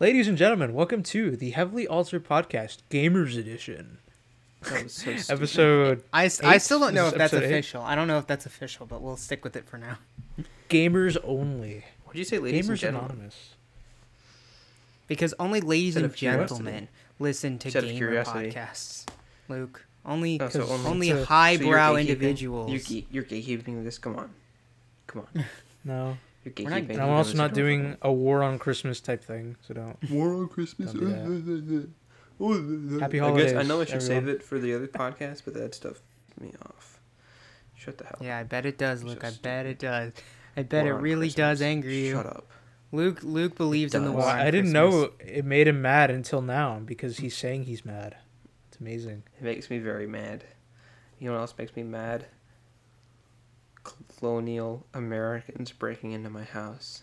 Ladies and gentlemen, welcome to the Heavily Altered Podcast, Gamers Edition. That was so. Episode I, s- I Eight? still don't know if that's episode eight? official. I don't know if that's official, but we'll stick with it for now. Gamers Only. What did you say, ladies and gentlemen? Anonymous. Because only ladies and of curiosity. gentlemen listen to Just out of gamer podcasts. Luke, only Oh, so only, only it's highbrow so you're individuals. You're, ga- you're gatekeeping this. Come on, come on. No. You're We're not- gatekeeping. I'm also not doing a war on Christmas type thing, so don't. War on Christmas. Don't do Happy I holidays. guess I know I should everyone. save it for the other podcast, but that stuff me off. Shut the hell. Yeah, I bet it does, Luke. I bet it does. I bet it on really does anger you. Shut up. Luke Luke believes in the does. war. Well, on I didn't Christmas. know it made him mad until now because he's saying he's mad. It's amazing. It makes me very mad. You know what else makes me mad? Colonial Americans breaking into my house.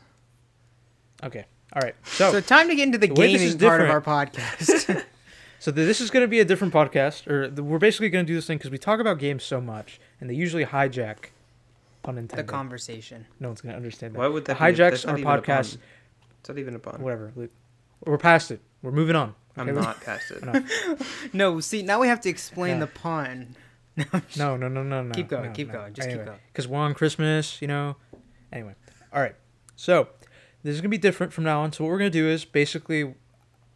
Okay. All right. So, So time to get into the, the gaming is part of our podcast. So this is going to be a different podcast, or we're basically going to do this thing because we talk about games so much, and they usually hijack, pun intended, the conversation. no one's going to understand that. Why would It that be? hijacks That's not our podcast. It's not even a pun. Whatever. Luke. We're past it. We're moving on. I'm not past it. No. No, see now we have to explain Yeah. the pun. No, no, no, no, no. Keep going, no, keep no. going, just keep going. Because we're on Christmas, you know. Anyway, all right. So this is gonna be different from now on. So what we're gonna do is basically,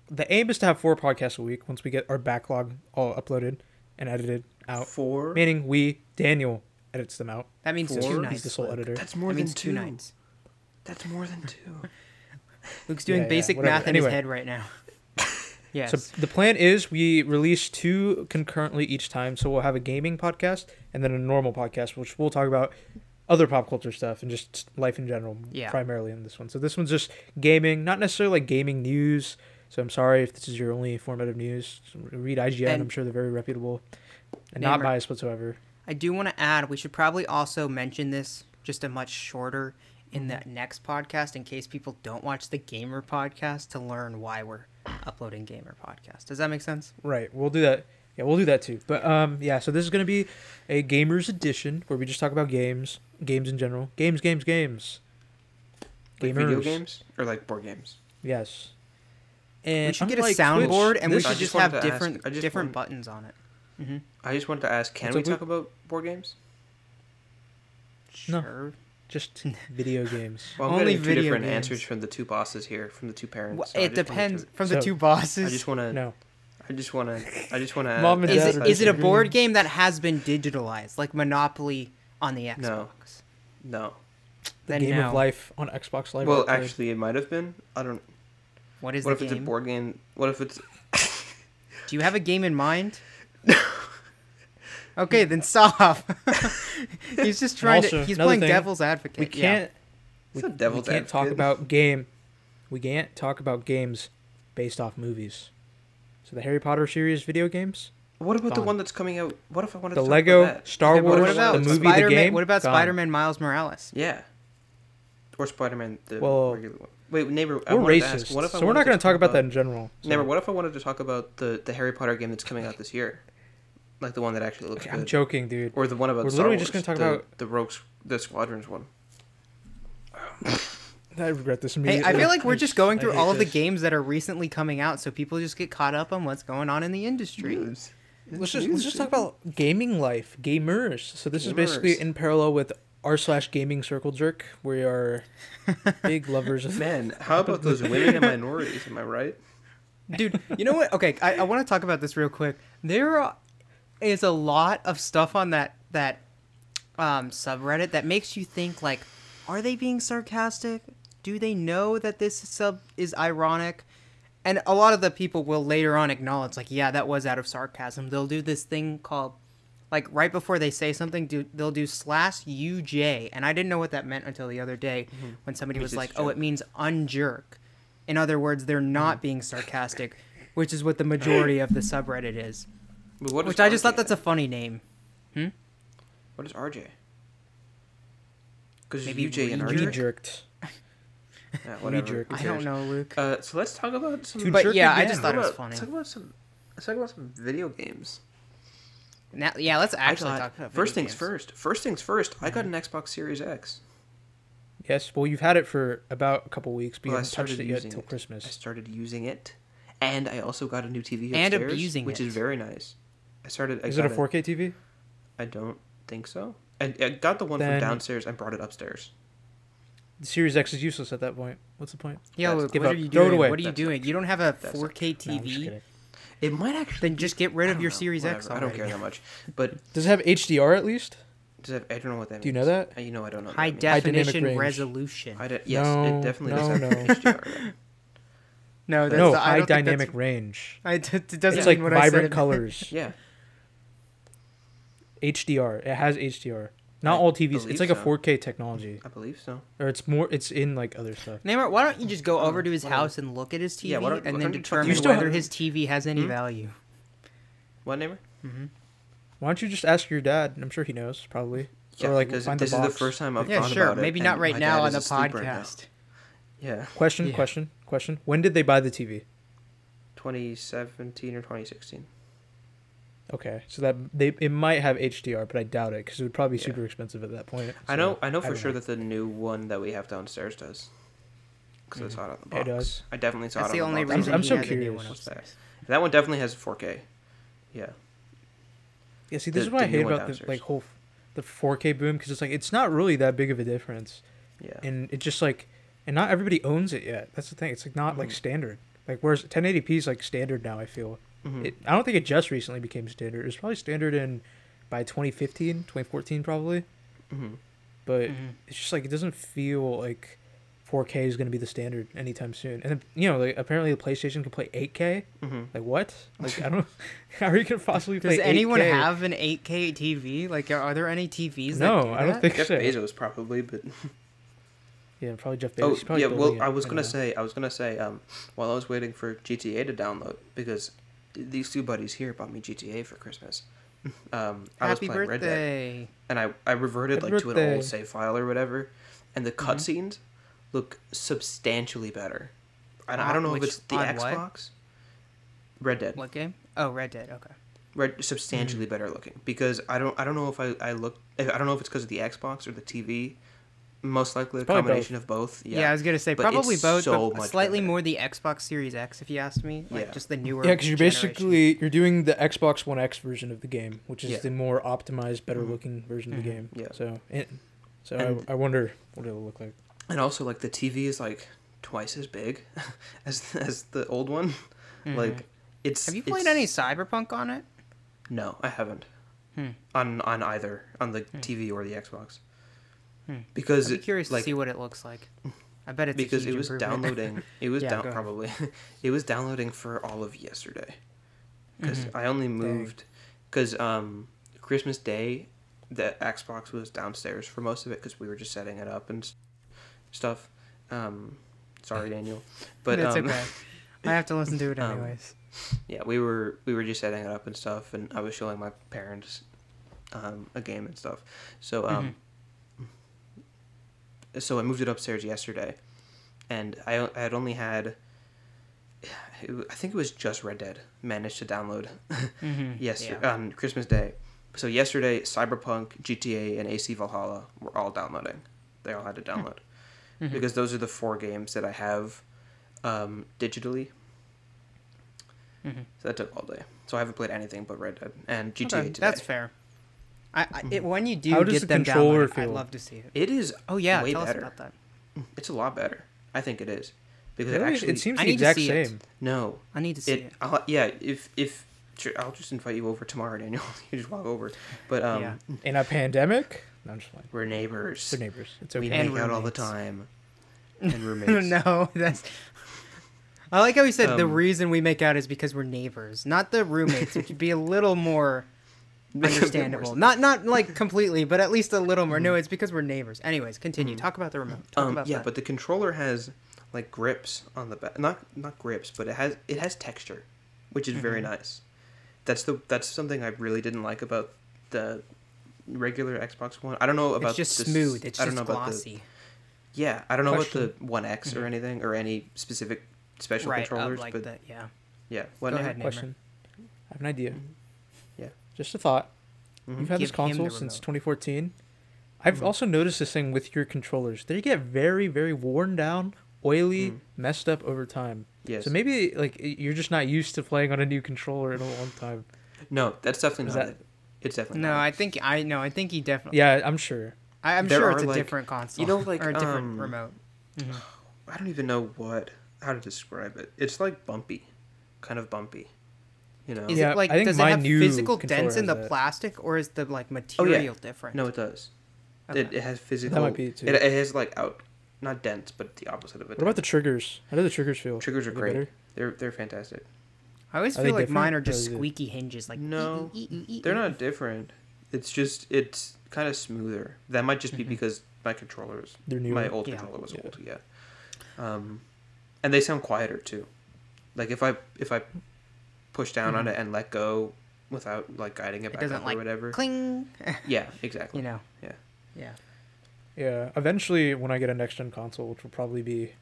the aim is to have four podcasts a week once we get our backlog all uploaded and edited out. Four. Meaning we Daniel edits them out. That means Four? two nights. He's the sole Luke. editor. That's more That than means two. two nights. That's more than two. Luke's doing Yeah, yeah, basic whatever. math in Anyway. his head right now. Yes. So the plan is we release two concurrently each time. So we'll have a gaming podcast and then a normal podcast, which we'll talk about other pop culture stuff and just life in general, Yeah. primarily in this one. So this one's just gaming, not necessarily like gaming news. So I'm sorry if this is your only format of news. Read IGN. And- I'm sure they're very reputable and not biased whatsoever. I do want to add, we should probably also mention this just a much shorter in the mm-hmm. next podcast in case people don't watch the gamer podcast to learn why we're uploading gamer podcast. Does that make sense? Right. We'll do that. Yeah, we'll do that too. But um, yeah. So this is gonna be a gamers edition where we just talk about games, games in general, games, games, games. Like video games or like board games. Yes. And we should get a unlike soundboard and we should just just have to ask- different just different want- buttons on it. hmm I just wanted to ask, can It's we a talk about board games? No. Sure. just video games. Well, I'm Only getting two video different games. answers from the two bosses here, from the two parents. Well, so it depends to- from the So- two bosses. I just want to. No. I just want to. I just want to. Mom and is Dad it are is it a board game that has been digitalized like Monopoly on the Xbox? No. No. The Then game no. of life on Xbox Live. Well, Arcade. actually, it might have been. I don't. What is it? What the if it's a board game? What if it's? Do you have a game in mind? Okay, then stop. he's just trying also, to. He's playing thing, devil's advocate. we can't. It's we, a devil's we can't talk about game. We can't talk about games based off movies. So the Harry Potter series video games, What about the one that's coming out? What if I wanted the to talk Lego about that? Star Okay, but Wars, What about wanted the to- movie, the Spider-Man? game. What about gone. Spider-Man Miles Morales? Yeah. Or Spider-Man, the Well, regular one. Wait, neighbor. I We're wanted to racist, ask, what if I so we're not going to to talk about that in general. So- Neighbor, what if I wanted to talk about the the Harry Potter game that's coming out this year, like the one that actually looks Okay, I'm good, joking, dude. or the one about We're Star literally Wars, just gonna talk the, about- the Rogues, the Squadrons one. I regret this Hey. I feel like we're just going through all of the this. games that are recently coming out, so people just get caught up on what's going on in the industry. Let's just let's just talk about gaming life, gamers. So this is basically in parallel with r slash gaming circle jerk. We are big lovers of men. how about those women and minorities? Am I right? Dude, you know what? Okay, I, I want to talk about this real quick. There is a lot of stuff on that that um, subreddit that makes you think like, are they being sarcastic? Do they know that this sub is ironic? And a lot of the people will later on acknowledge like, yeah, that was out of sarcasm. They'll do this thing called like right before they say something, do, they'll do slash uj, and I didn't know what that meant until the other day when somebody Means was like, "Oh, it means unjerk." In other words, they're not being sarcastic, which is what the majority of the subreddit is. But what is Which I just thought that's a funny name. Hmm? What is RJ? Because Maybe UJ and re- RJ. re-jerked. Yeah, whatever. I don't know, Luke. Uh, so let's talk about some. To But jerk yeah, I just thought it was funny. Let's talk about some. Let's talk about some video games. Now, yeah, let's actually got- talk about first things games. first. First things first. I got an Xbox Series X. Yes. Well, you've had it for about a couple weeks, but Well, I haven't touched started it yet using till it. Christmas. I started using it, and I also got a new TV And upstairs, abusing which it. is very nice. I started. I Is it a 4K TV? I don't think so. I, I got the one Then- from downstairs. I brought it upstairs. The Series X is useless at that point. What's the point? Yeah, That's- what, what up. are you Throw it doing? away. What are you That's- doing? You don't have a that's- 4K No, TV? kidding. It might actually. then just get rid of your know, Series X whatever. I don't care that much. But Does it have HDR at least? does it, I don't know what that means. Do you know that? Uh, You know I don't know. High that definition range. resolution. High de- yes, No, it definitely no, does have no. HDR. though. no, that's no, the, high dynamic that's- range. I, it doesn't It's like mean what I said vibrant colors. Yeah. HDR. It has HDR. Not I all TVs. It's like a 4K technology, I believe so. or it's more. It's in like other stuff. Naimur, why don't you just go over to his whatever. house and look at his TV Yeah, why don't- and then don't you fucking- determine whether have- his TV has any Hmm? value? What name? Why don't you just ask your dad? I'm sure he knows probably. Yeah, or like because find this the is the first time I've Yeah, thought sure. about it. Maybe not right now on the asleep right podcast. Yeah, Question, Yeah. question, question. When did they buy the TV? 2017 or 2016. Okay, so that they it might have HDR, but I doubt it because it would probably be Yeah. super expensive at that point. I know, I know for don't sure that the new one that we have downstairs does. Because I saw it on the It box. does. I definitely saw That's it the on only the box. reason I'm he so has a new curious. one that? That one definitely has 4K. Yeah. Yeah, see, The- this is what I hate one about the like whole the 4K boom because it's like it's not really that big of a difference, Yeah. and it just like and not everybody owns it yet. That's the thing. It's like not like Mhm. standard. Like whereas 1080p is like standard now. I feel Mhm. it. I don't think it just recently became standard. It was probably standard in by 2015, 2014 probably. Mhm. But Mhm. it's just like it doesn't feel like 4K is going to be the standard anytime soon. And then, you know, like apparently the PlayStation can play 8K. Mhm. Like what? Like I don't. How are you gonna possibly play? Does anyone 8K? have an 8K TV? Like, are, are there any TVs? that No, do I don't that? think Jeff so. Bezos probably, but Yeah, probably Jeff Bezos. oh probably yeah. Well, I was gonna now. say, I was gonna say, um, while I was waiting for GTA to download because th- these two buddies here bought me GTA for Christmas. Um, I was Happy playing Red Dead, birthday! and I I reverted Happy like to an old save file or whatever, and the Mm-hmm. cutscenes look substantially better. And I don't know which- if it's the on what? Xbox. Red Dead. What game? Oh, Red Dead. Okay. Red substantially Mm. better looking because I don't I don't know if I I look I don't know if it's because of the Xbox or the TV. Most likely a probably combination of both. Yeah. Yeah. I was gonna say But probably both, so but slightly better. more the Xbox Series X, if you ask me. Like Yeah. just the newer. Yeah, because you're basically you're doing the Xbox One X version of the game, which is Yeah. the more optimized, better Mhm. looking version of the Mhm. game. Yeah. So, it, so And- I, I wonder what it'll look like. and also like the TV is like twice as big as as the old one. Mhm. Like it's. Have you played any Cyberpunk on it? No, I haven't. Hmm. On on either on the TV or the Xbox. Hmm. Because I'd be it- curious like, to see what it looks like. I bet it's a because huge it was downloading. It was Yeah, down probably. it was downloading for all of yesterday. Because Mhm. I only moved. Because um, Christmas Day, the Xbox was downstairs for most of it because we were just setting it up and stuff. Um, sorry, Daniel, but it's um, okay. I have to listen to it um, anyways. yeah, we were we were just setting it up and stuff, and I was showing my parents um, a game and stuff. So um, so I moved it upstairs yesterday, and I I had only had. I think it was just Red Dead managed to download Mhm. yesterday Yeah. on Christmas Day. So yesterday, Cyberpunk, GTA, and AC Valhalla were all downloading. They all had to download Mhm. because those are the four games that I have um, digitally. Mhm. So that took all day. So I haven't played anything but Red Dead and GTA Okay, today. that's fair. I, I it, when you do How does get the them controller downloaded, I'd love to see it. It is. Oh yeah, way tell better. us about that. It's a lot better. I think it is because Really? it actually. it seems I the need to exact see it. same. no. I need to see It. it. I'll, yeah. If if sure, I'll just invite you over tomorrow, Daniel. you just walk over. But um, Yeah. In a pandemic, no, I'm just playing. we're neighbors. We're neighbors. It's We okay. And make out all the time. And roommates. no, that's. I like how he said the Um, reason we make out is because we're neighbors, not the roommates, which would be a little more understandable. Not not like completely, but at least a little more. No, it's because we're neighbors. Anyways, continue. Talk about the remote. Talk Um, about yeah, that. but the controller has like grips on the back. Not not grips, but it has it has texture, which is very Mm-hmm. nice. That's the that's something I really didn't like about the regular Xbox One. I don't know about it's just the smooth. It's I don't just know about the glossy. yeah. I don't know Question. about the One X or anything or any specific special right, controllers, like but that. Yeah. yeah. What Go name? ahead, Question. I have an idea. Yeah. Just a thought. Mhm. You've had this Give him the console since 2014. I've also noticed this thing with your controllers. They get very, very worn down, oily, Mm. messed up over time. Yes. So maybe like you're just not used to playing on a new controller in a long time. no, that's definitely Is not that- it. It's definitely No, not. I think I no, I think he definitely. Yeah, I'm sure. I, I'm There sure it's a like- different console. you know, like, or a different um, remote. I don't even know what how to describe it. It's like bumpy, kind of bumpy. You know. Is Yeah, it like I think does it have physical dents in the has that. plastic, or is the like material Oh, yeah. material different? No, it does. Okay. It, it has physical. That might be too. It, it has like out, not dents, but the opposite of it. What about the triggers? How do the triggers feel? triggers are they great? better? They're they're fantastic. I always Are feel like mine are just squeaky hinges. Like No, ee, ee, ee, ee, They're not different. It's just it's kind of smoother. That might just be Mhm. because my controllers, They're newer. my old Yeah. controller was Yeah. old. Yeah. Um, and they sound quieter too. Like if I if I push down on Mhm. it and let go without like guiding it It back doesn't up like or whatever. cling. Yeah, exactly. you know. Yeah. Yeah. Yeah, eventually when I get a next gen console, which will probably be,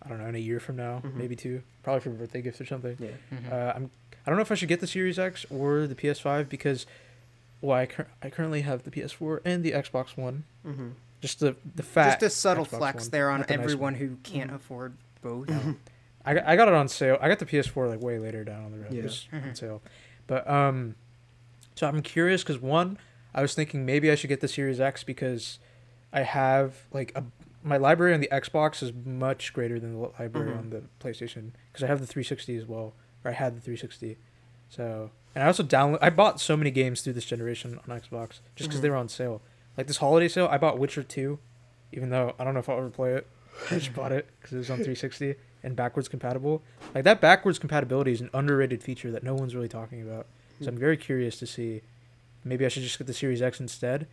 I don't know, in a year from now, Mhm. maybe two, probably for birthday gifts or something. Yeah. Mhm. Uh, I'm I don't know if I should get the Series X or the PS5 because, well, I, cur- I currently have the PS4 and the Xbox One. Mm-hmm. Just the the fat. Just a subtle Xbox flex One, there on not the nice everyone who can't Mhm. afford both. I got, I got it on sale. I got the PS4 like way later down on the road. Yeah. It was on Mhm. sale, but um, so I'm curious because one, I was thinking maybe I should get the Series X because I have like a my library on the Xbox is much greater than the library Mhm. on the PlayStation because I have the 360 as well, or I had the 360. So and I also download. I bought so many games through this generation on Xbox just because Mhm. they were on sale. Like this holiday sale, I bought Witcher 2, even though I don't know if I'll ever play it. I just bought it because it was on 360 and backwards compatible. Like that backwards compatibility is an underrated feature that no one's really talking about. So I'm very curious to see. Maybe I should just get the Series X instead,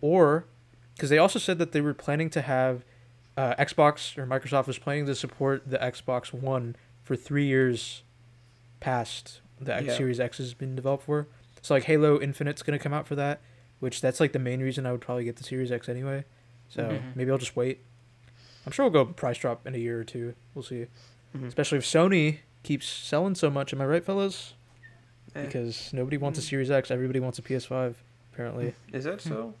or because they also said that they were planning to have uh, Xbox or Microsoft was planning to support the Xbox One for three years past the X Yeah. Series X has been developed for. So like Halo Infinite's gonna come out for that, which that's like the main reason I would probably get the Series X anyway. So Mhm. maybe I'll just wait. I'm sure we'll go price drop in a year or two. We'll see. Mhm. Especially if Sony keeps selling so much. Am I right, fellas? Eh, Because nobody wants a Mm. Series X. Everybody wants a PS5. Apparently. is that so?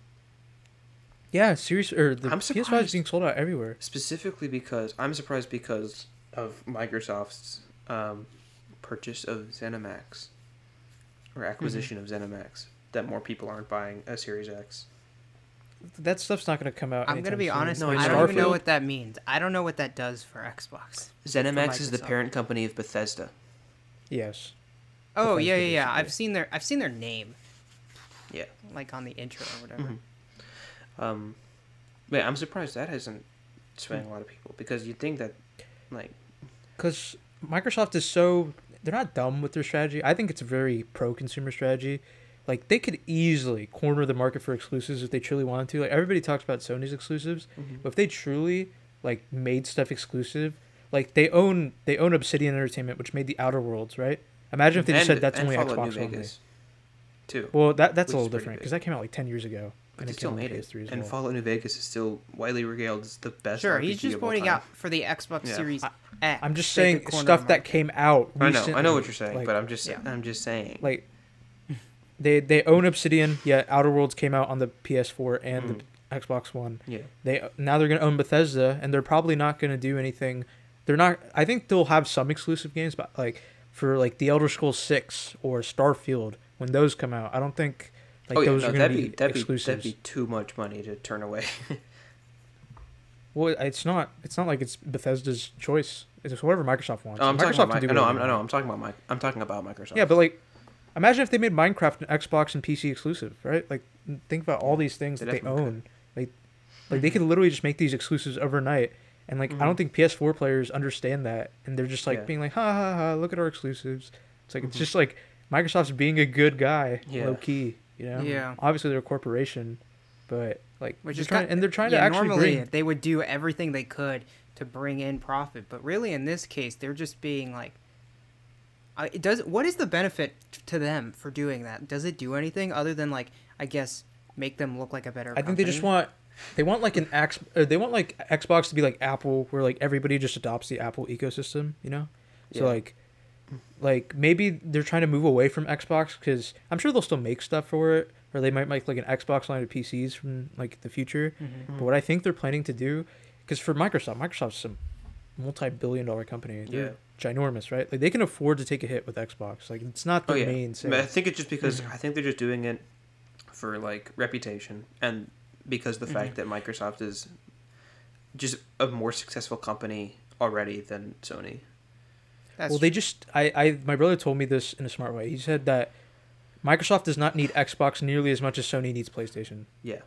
Yeah, Series or the I'm PS5 is being sold out everywhere. Specifically because I'm surprised because of Microsoft's um, purchase of ZeniMax or acquisition of ZeniMax that more people aren't buying a Series X. That stuff's not going to come out. I'm gonna be soon. honest. No, I don't even know what that means. I don't know what that does for Xbox. ZeniMax is the parent company of Bethesda. Yes. Oh Bethesda, yeah, yeah, yeah. I've seen their I've seen their name Yeah. like on the intro or whatever. Mhm. Um, but I'm surprised that hasn't swayed a lot of people because you'd think that, like, Because Microsoft is so they're not dumb with their strategy. I think it's a very pro consumer strategy. Like they could easily corner the market for exclusives if they truly wanted to. Like everybody talks about Sony's exclusives, mm-hmm. but if they truly like made stuff exclusive, like they own they own Obsidian Entertainment, which made the Outer Worlds, right? Imagine if they just said that's only Xbox New only. Vegas, too. Well, that that's a little different because that came out like ten years ago, But and they it still came out on made it. PS3 And. Fallout New Vegas is still widely regaled as the best. Sure, RPG he's just of pointing out for the Xbox Yeah. Series I- X. I'm just saying stuff that came out. I know, I know what you're saying, like- but I'm just, Yeah. I'm just saying. like they they own Obsidian. Yeah, Outer Worlds came out on the PS4 and Mhm. the Xbox One. yeah, They now they're gonna own Bethesda, and they're probably not gonna do anything. They're not. I think they'll have some exclusive games, but like for like the Elder Scrolls Six or Starfield when those come out, I don't think like oh yeah, those no, are gonna that'd be, be that'd be that'd be too much money to turn away. Well, it's not. It's not like it's Bethesda's choice. It's whatever Microsoft wants. oh, I'm talking Microsoft about. can do no, I'm, they I know. want. I'm talking about my. I'm talking about Microsoft. Yeah, but like, imagine if they made Minecraft an Xbox and PC exclusive, right? Like, think about all these things They that they own. Like, like they could literally just make these exclusives overnight. And like, I don't Mhm. think PS4 players understand that, and they're just like Yeah. being like, ha ha ha, look at our exclusives. It's like it's Mhm. just like Microsoft's being a good guy, Yeah. low key. You know, Yeah. Obviously they're a corporation, but like, Which they're trying, kind- and they're trying yeah, to actually normally bring. they would do everything they could to bring in profit, but really in this case they're just being like uh, it does what is the benefit to them for doing that? Does it do anything other than like I guess make them look like a better I think they just want they want like an X they want like Xbox to be like Apple where like everybody just adopts the Apple ecosystem, you know? So Yeah. like like maybe they're trying to move away from Xbox because I'm sure they'll still make stuff for it, or they might make like an Xbox line of PCs from like the future. Mm-hmm. But what I think they're planning to do, because for Microsoft, Microsoft's a multi-billion-dollar company. Yeah. They're ginormous, right? Like they can afford to take a hit with Xbox. Like it's not Oh yeah. main But I think it's just because Mhm. I think they're just doing it for like reputation and because the fact that Microsoft is just a more successful company already than Sony. That's well, they just I, I my brother told me this in a smart way. He said that Microsoft does not need Xbox nearly as much as Sony needs PlayStation. Yeah.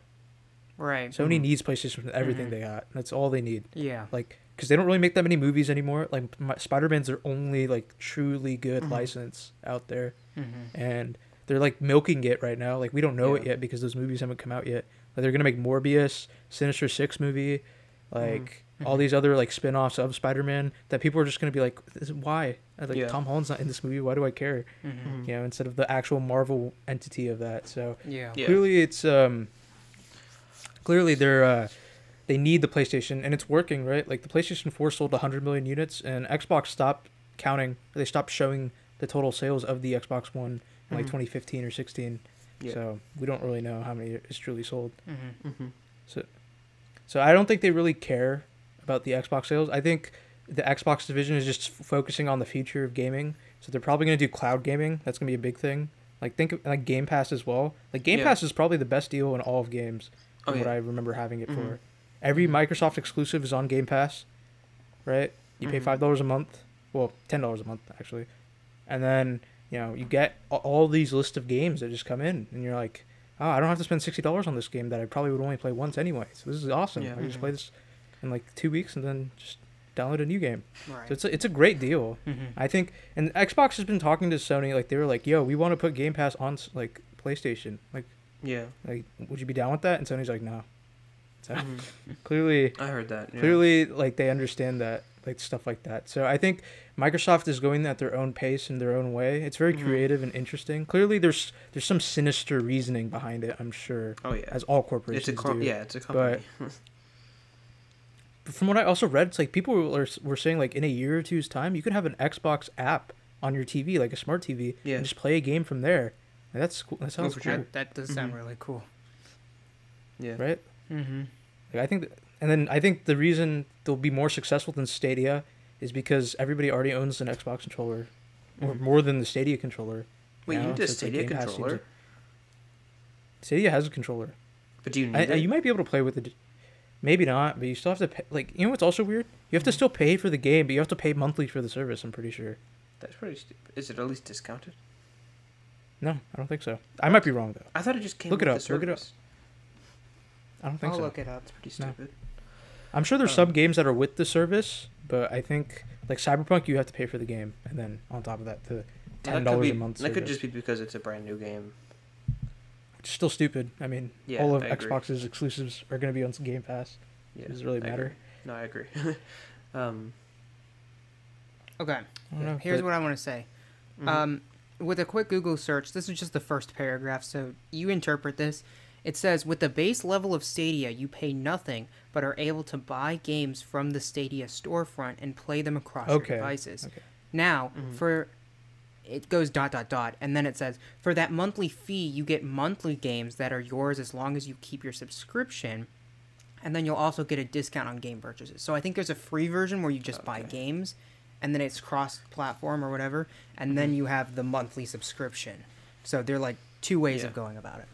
right. Sony Mhm. needs PlayStation for everything Mhm. they got. That's all they need. Yeah. Like because they don't really make that many movies anymore. Like Spider Man's their only like truly good Mhm. license out there, Mm-hmm. and they're like milking it right now. Like we don't know it yet because those movies haven't come out yet. But they're gonna make Morbius, Sinister Six movie, like all Mhm. these other like spin-offs of Spider-Man that people are just gonna be like, this, why? Like Yeah. Tom Holland's not in this movie. Why do I care? Mm-hmm. You know, instead of the actual Marvel entity of that. So Yeah. Yeah. clearly, it's um, clearly they're uh, they need the PlayStation and it's working, right? Like the PlayStation Four sold 100 million units, and Xbox stopped counting. They stopped showing the total sales of the Xbox One in like Mhm. 2015 or 16. Yeah. So we don't really know how many is truly sold. Mm-hmm. Mm-hmm. So I don't think they really care about the Xbox sales. I think the Xbox division is just f- focusing on the future of gaming. So they're probably going to do cloud gaming. That's going to be a big thing. Like think of like Game Pass as well. Like Game Yeah. Pass is probably the best deal in all of games. Oh From what I remember having it for. Every Microsoft exclusive is on Game Pass, right? You pay Mhm. five dollars a month. Well, ten dollars a month actually, and then you know you get all these list of games that just come in, and you're like, oh, I don't have to spend sixty dollars on this game that I probably would only play once anyway. So this is awesome. Yeah. I can just Mhm. play this in like two weeks and then just download a new game. Right. So it's a, it's a great deal. mm-hmm. I think, and Xbox has been talking to Sony like they were like, yo, we want to put Game Pass on s- like PlayStation. Like, Yeah. like would you be down with that? And Sony's like, no. So Mhm. clearly I heard that. Yeah. clearly like they understand that like stuff like that so i think microsoft is going at their own pace in their own way it's very Mhm. creative and interesting clearly there's there's some sinister reasoning behind it i'm sure Oh yeah. as all It's corporations a com- do yeah. It's a company. but from what i also read it's like people were, were saying like in a year or two's time you can have an xbox app on your tv like a smart tv Yeah. and just play a game from there Like, that's cool that sounds for cool sure. That, that does sound Mhm. really cool. yeah. right Mm-hmm. Like I think, th- and then I think the reason they'll be more successful than Stadia is because everybody already owns an Xbox controller, or Mhm. more than the Stadia controller. Wait, you now, need so a like Stadia Game controller, like- Stadia has a controller. but do you need I, it? You might be able to play with it. Maybe not, but you still have to pay. Like you know what's also weird? You have to Mhm. still pay for the game, but you have to pay monthly for the service. I'm pretty sure. That's pretty stupid. Is it at least discounted? No, I don't think so. I might be wrong though. I thought it just came with the Look with it the up, look it up. Service. I don't think I'll so. look it up. That's pretty No. stupid. I'm sure there's Oh. some games that are with the service, but I think like Cyberpunk, you have to pay for the game, and then on top of that, the ten that could dollars be- a month. That could just be because it's a brand new game. Which is still stupid. I mean, Yeah, all of Xbox's exclusives are going to be on Game Pass. Yeah, Does it really I matter? agree. No, I agree. um, Okay. I know, Here's but- what I want to say. mhm. Um, with a quick Google search, this is just the first paragraph, so you interpret this. It says, with the base level of Stadia, you pay nothing, but are able to buy games from the Stadia storefront and play them across Okay, your devices. okay. Now, Mhm. for it goes dot dot dot, and then it says, for that monthly fee, you get monthly games that are yours as long as you keep your subscription, and then you'll also get a discount on game purchases. So I think there's a free version where you just buy games, and then it's cross-platform or whatever, and then Mhm. you have the monthly subscription. So they're like two ways Yeah. of going about it.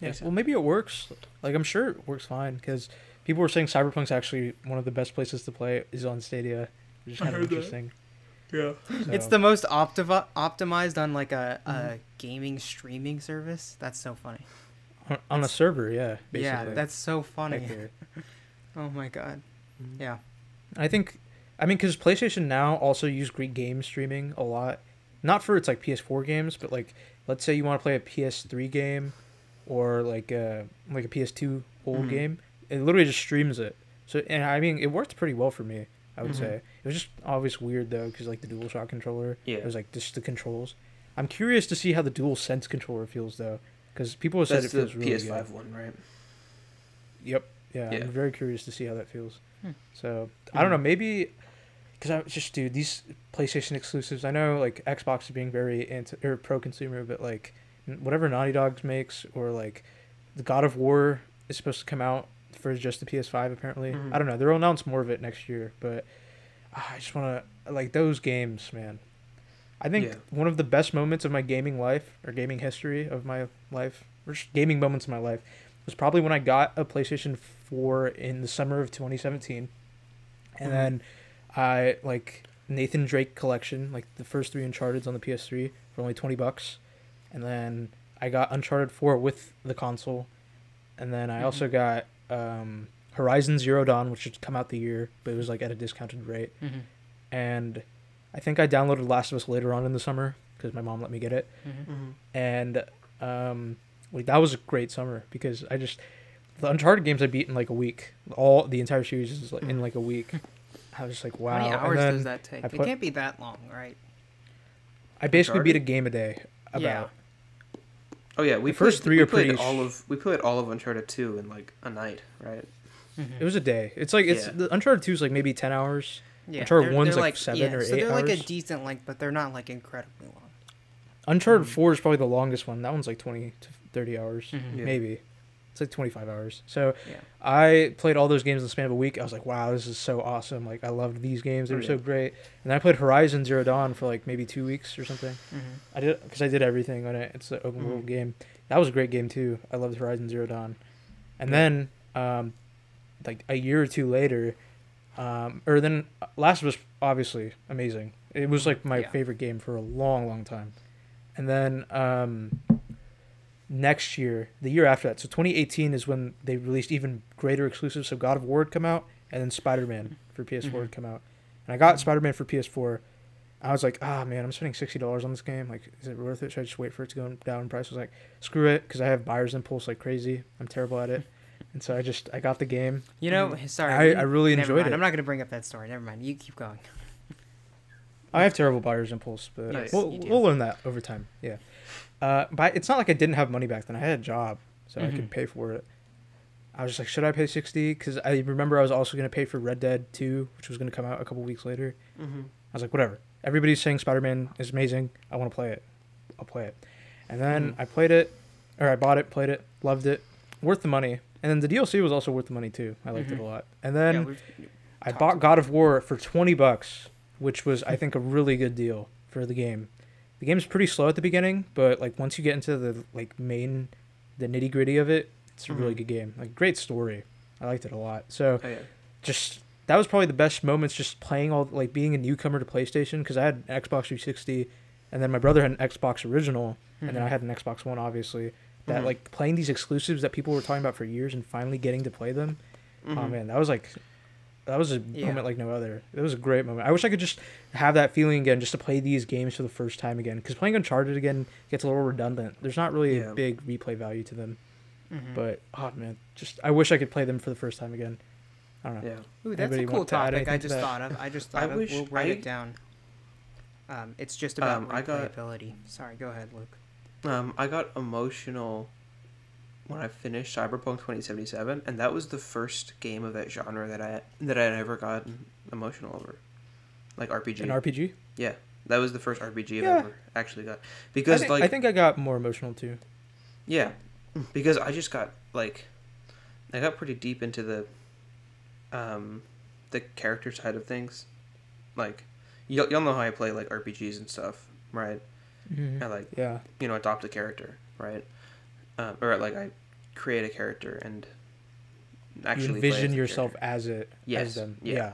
Yeah, Makes well, maybe it works. Like, I'm sure it works fine because people were saying Cyberpunk's actually one of the best places to play is on Stadia, which is I kind of heard that. interesting. yeah. It's the most optiv- optimized on like a, a Mhm. gaming streaming service. That's so funny. on, on a server, yeah. Basically. Yeah, that's so funny. Oh my god. Mhm. Yeah. I think, I mean, because PlayStation now also use Greek game streaming a lot, not for its like PS4 games, but like let's say you want to play a PS3 game or like a like a PS2 old Mhm. game, it literally just streams it. So and I mean, it worked pretty well for me. I would Mhm. say it was just obvious weird though, because like the DualShock controller, Yeah. it was like just the controls. I'm curious to see how the Dual Sense controller feels though, because people have said That's it the feels really PS5 good. one, right? Yep. Yeah, Yeah. I'm very curious to see how that feels. Hmm. So I don't know. Maybe because I just dude these PlayStation exclusives. I know like Xbox is being very anti or pro consumer, but like n- whatever Naughty Dogs makes or like the God of War is supposed to come out for just the PS5 apparently. Mhm. I don't know. They'll announce more of it next year, but ah, I just want to like those games, man. I think Yeah. one of the best moments of my gaming life or gaming history of my life, or just gaming moments of my life, was probably when I got a PlayStation 4 in the summer of 2017. And Mhm. then I like Nathan Drake collection, like the first three Uncharted's on the PS3 for only 20 bucks. And then I got Uncharted 4 with the console. And then I also got um, Horizon Zero Dawn, which had come out the year, but it was like at a discounted rate. Mm-hmm. And I think I downloaded Last of Us later on in the summer because my mom let me get it Mm-hmm. Mm-hmm. and um, like that was a great summer because I just the Uncharted games I beat in like a week. All the entire series is like in like a week. I was just like, wow. How many And hours then does that take? I it can't be that long, right? I basically beat a game a day. About Yeah. Oh yeah, we The first played, three we are played pretty all of we played all of Uncharted two in like a night, right? it was a day. It's like it's Yeah. the Uncharted two is like maybe ten hours. Yeah, Uncharted they're- 1's they're like seven yeah, or so eight they're like a decent length, but they're not like incredibly long. Uncharted Mm. four is probably the longest one. That one's like twenty to thirty hours, Mhm. Yeah. maybe. It's like twenty five hours. So Yeah. I played all those games in the span of a week. I was like, wow, this is so awesome. Like I loved these games. They Oh, were yeah. so great. And then I played Horizon Zero Dawn for like maybe two weeks or something. Mm-hmm. I did because I did everything on it. It's an open world Mhm. game. That was a great game too. I loved Horizon Zero Dawn. And then, um, like a year or two later, um, or then Last of Us, obviously amazing. It was like my Yeah. favorite game for a long, long time. And then um, next year, the year after that, so 2018 is when they released even greater exclusives. So God of War had come out, and then Spider Man for PS4 had Mhm. come out. And I got Spider Man for PS4. I was like, ah, man, I'm spending sixty dollars on this game. Like, is it worth it? Should I just wait for it to go down in price? I was like, screw it, because I have buyer's impulse like crazy. I'm terrible at it, and so I just I got the game. You know, sorry. I- I really enjoyed mind. it. I'm not gonna bring up that story. Never mind. You keep going. I have terrible buyer's impulse, but Yes, we'll we'll learn that over time. Yeah, uh, but it's not like I didn't have money back then. I had a job, so I Mhm. could pay for it. I was just like, should I pay sixty? Because I remember I was also gonna pay for Red Dead Two, which was gonna come out a couple weeks later. Mm-hmm. I was like, whatever. Everybody's saying Spider Man is amazing. I want to play it. I'll play it. And then Mhm. I played it, or I bought it, played it, loved it, worth the money. And then the DLC was also worth the money too. I liked it Mhm. a lot. And then yeah, I bought God of War for twenty bucks, which was I think a really good deal for the game. The game's pretty slow at the beginning, but like once you get into the like main, the nitty gritty of it, it's a really Mhm. good game. Like great story. I liked it a lot. So Oh yeah. just that was probably the best moments just playing all like being a newcomer to PlayStation because I had an Xbox 360 and then my brother had an Xbox original and then. I had an Xbox One obviously that Mhm. like playing these exclusives that people were talking about for years and finally getting to play them oh Mhm. man that was like that was a Yeah. moment like no other it was a great moment I wish I could just have that feeling again just to play these games for the first time again because playing Uncharted again gets a little redundant there's not really Yeah. a big replay value to them Mhm. but oh man just I wish I could play them for the first time again I don't know Yeah. Ooh, that's Anybody a cool want to topic. I anything to just thought of. I just I of. wish We'll write I- it down. Um, it's just about Um, I got- replayability. Sorry, go ahead, Luke. Um, I got emotional when I finished Cyberpunk 2077, and that was the first game of that genre that I that I had ever gotten emotional over, like RPG. an RPG yeah, that was the first RPG I've ever actually got. I because think, like I think I got more emotional too. yeah, because I just got like I got pretty deep into the um the character side of things, like y'all, y'all know how I play like RPGs and stuff, right? I like Yeah, you know adopt a character right um, or like i create a character and actually you envision yourself character. as it Yes, as them. yeah. Yeah.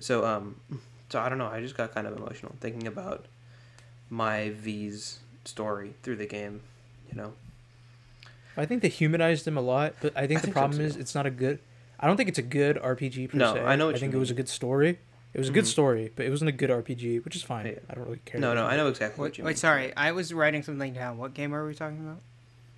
so um so i don't know i just got kind of emotional thinking about my v's story through the game you know I think they humanized him a lot, but I think I the think so, problem too. is it's not a good. I don't think it's a good RPG per No, se. I know what I you think it was a good story. It was a good Mhm. story, but it wasn't a good RPG, which is fine. Yeah. I don't really care. no no i know exactly Wait, what you mean. wait sorry. I was writing something down. What game are we talking about?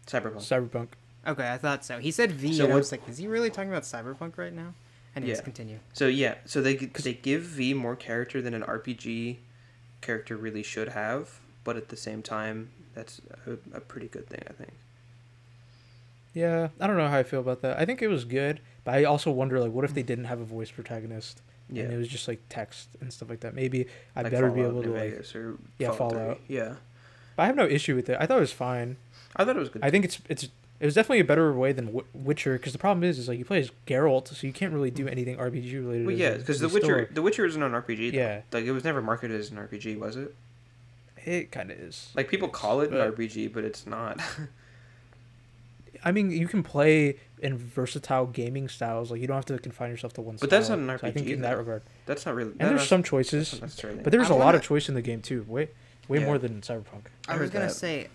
Cyberpunk Cyberpunk. Okay, I thought so. He said V, So and I was like, is he really talking about Cyberpunk right now? Anyways, Yeah. continue. so yeah so they they give v more character than an rpg character really should have but at the same time that's a, a pretty good thing i think Yeah, I don't know how I feel about that. I think it was good, but I also wonder like, what if they didn't have a voice protagonist? Yeah. and it was just like text and stuff like that. Maybe I Like better be able to New like. Vegas or Yeah, Fallout. Fallout. 3. Yeah. But I have no issue with it. I thought it was fine. I thought it was good. I think it's it's it was definitely a better way than w- Witcher because the problem is is like you play as Geralt, so you can't really do mm. anything RPG related. well, yeah, because The It's Witcher, a- The Witcher isn't an RPG. Though. Yeah. Like it was never marketed as an RPG, was it? it kind of is. Like people call it an RPG, but it's not. I mean, you can play in versatile gaming styles. Like you don't have to confine yourself to one. But that's not an So I think RPG in that regard, That's not really. and that- there's that's- some choices, not necessarily. but there's I a lot wanna- of choice in the game too. Way way Yeah. more than Cyberpunk. I, I was gonna that. say,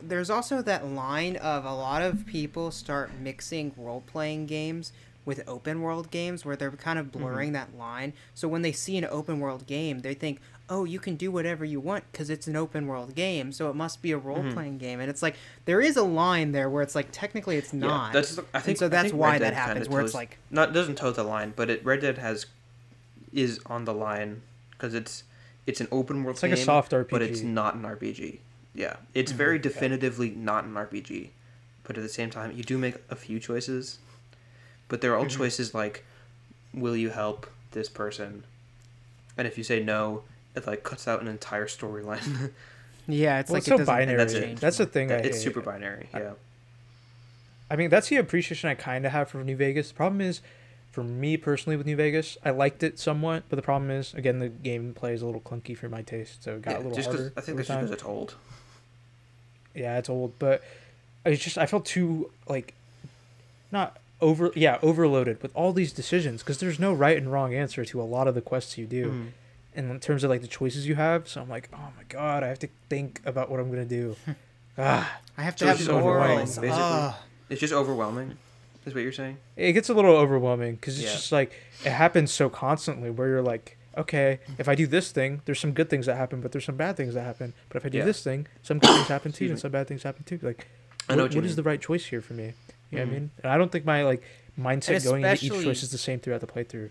there's also that line of a lot of people start mixing role playing games with open world games where they're kind of mm-hmm. blurring that line. So when they see an open world game, they think, oh, you can do whatever you want because it's an open world game, so it must be a mm-hmm. role playing game. And it's like there is a line there where it's like technically it's Yeah, not. that's. I think so that's think why that Dead kinda happens, where it's like- not doesn't toe the line, but it Red Dead has is on the line because it's it's an open world It's like a game, soft but it's not an RPG. Yeah, it's mm-hmm. very definitively not an RPG, but at the same time, you do make a few choices, but they're all mm-hmm. choices like, will you help this person, and if you say no, it like cuts out an entire storyline. yeah, it's Well, like it's it so doesn't binary. that's it. change That's the thing. I it's hate. super binary. Yeah. I mean, that's the appreciation I kind of have for New Vegas. The problem is, for me personally with New Vegas, I liked it somewhat, but the problem is, again, the gameplay is a little clunky for my taste, so it got yeah a little just 'cause- harder. I think over that's just because it's old. Yeah, it's old, but it's just I felt too like not over yeah overloaded with all these decisions because there's no right and wrong answer to a lot of the quests you do, Mhm. and in terms of like the choices you have. So I'm like, oh my god, I have to think about what I'm gonna do. ah, I have to So it's have just overwhelming, morals. basically. Ah. It's just overwhelming, is what you're saying. it gets a little overwhelming because it's Yeah. just like it happens so constantly where you're like okay if i do this thing there's some good things that happen but there's some bad things that happen. But if i do Yeah. this thing some good things happen too Excuse and some bad things happen too. Like I know what, what what is the right choice here for me? You know what i mm-hmm. mean? And i don't think my like mindset going into each choice is the same throughout the playthrough.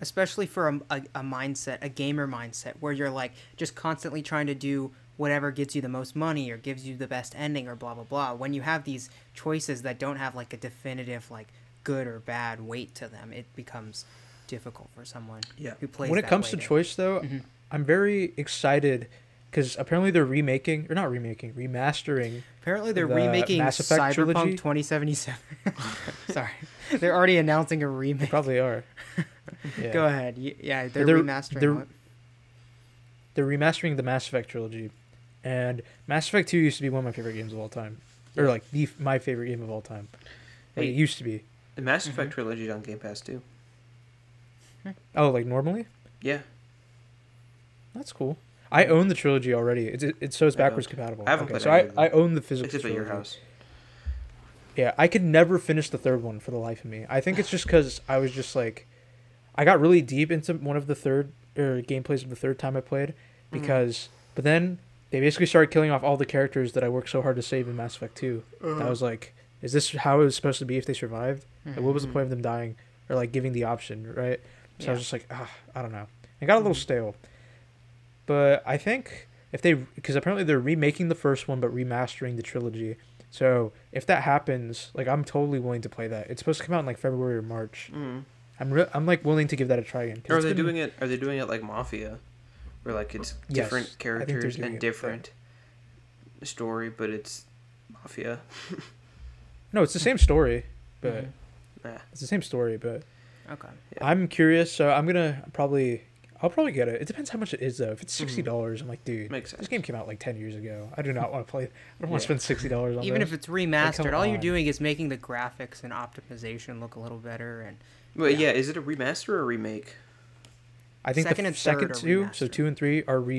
Especially for a, a, a mindset a gamer mindset where you're like just constantly trying to do whatever gets you the most money or gives you the best ending or blah blah blah. When you have these choices that don't have like a definitive like good or bad weight to them it becomes difficult for someone Yeah. who plays when it that comes way to choice though Mhm. i'm very excited because apparently they're remaking or not remaking remastering apparently they're the remaking Mass Effect cyberpunk trilogy. 2077 sorry they're already announcing a they remake probably are yeah. go ahead yeah they're, They're- remastering they're- what? they're remastering the Mass Effect trilogy, and Mass Effect Two used to be one of my favorite games of all time, or Yeah. like the my favorite game of all time. Like, Hey. it used to be. The Mass Mm-hmm. Effect trilogy is on Game Pass too. Oh, like normally? Yeah, That's cool. I own the trilogy already. It's it, it's so it's backwards compatible. I haven't okay, played so I. I own the physical. except at your house. Yeah, I could never finish the third one for the life of me. I think it's just because I was just like, I got really deep into one of the third or gameplays of the third time I played, Mm-hmm. because but then they basically started killing off all the characters that I worked so hard to save in Mass Effect Two. Uh-huh. I was like, is this how it was supposed to be if they survived? Like, what was the Mhm. point of them dying or like giving the option, right? So I was just like, ah, I don't know. It got a little Mhm. stale. But I think if they, because apparently they're remaking the first one but remastering the trilogy. So if that happens, like I'm totally willing to play that. It's supposed to come out in like February or March. Mm. I'm re- I'm like willing to give that a try again. Or are they been- doing it? Are they doing it like Mafia, where like it's different characters and it different story, but it's Mafia? No, it's the same story, but. Nah. it's the same story. But okay Yeah. I'm curious, so I'm gonna probably. I'll probably get it. It depends how much it is though. If it's sixty dollars, I'm like, dude, Makes sense. this game came out like ten years ago. I do not want to play. I don't want Yeah. to spend sixty dollars on even this. if it's remastered all you're on. doing is making the graphics and optimization look a little better and But Yeah. yeah. is it a remaster or a remake? I think Second the and f- second are two, so remastered. two and three are re.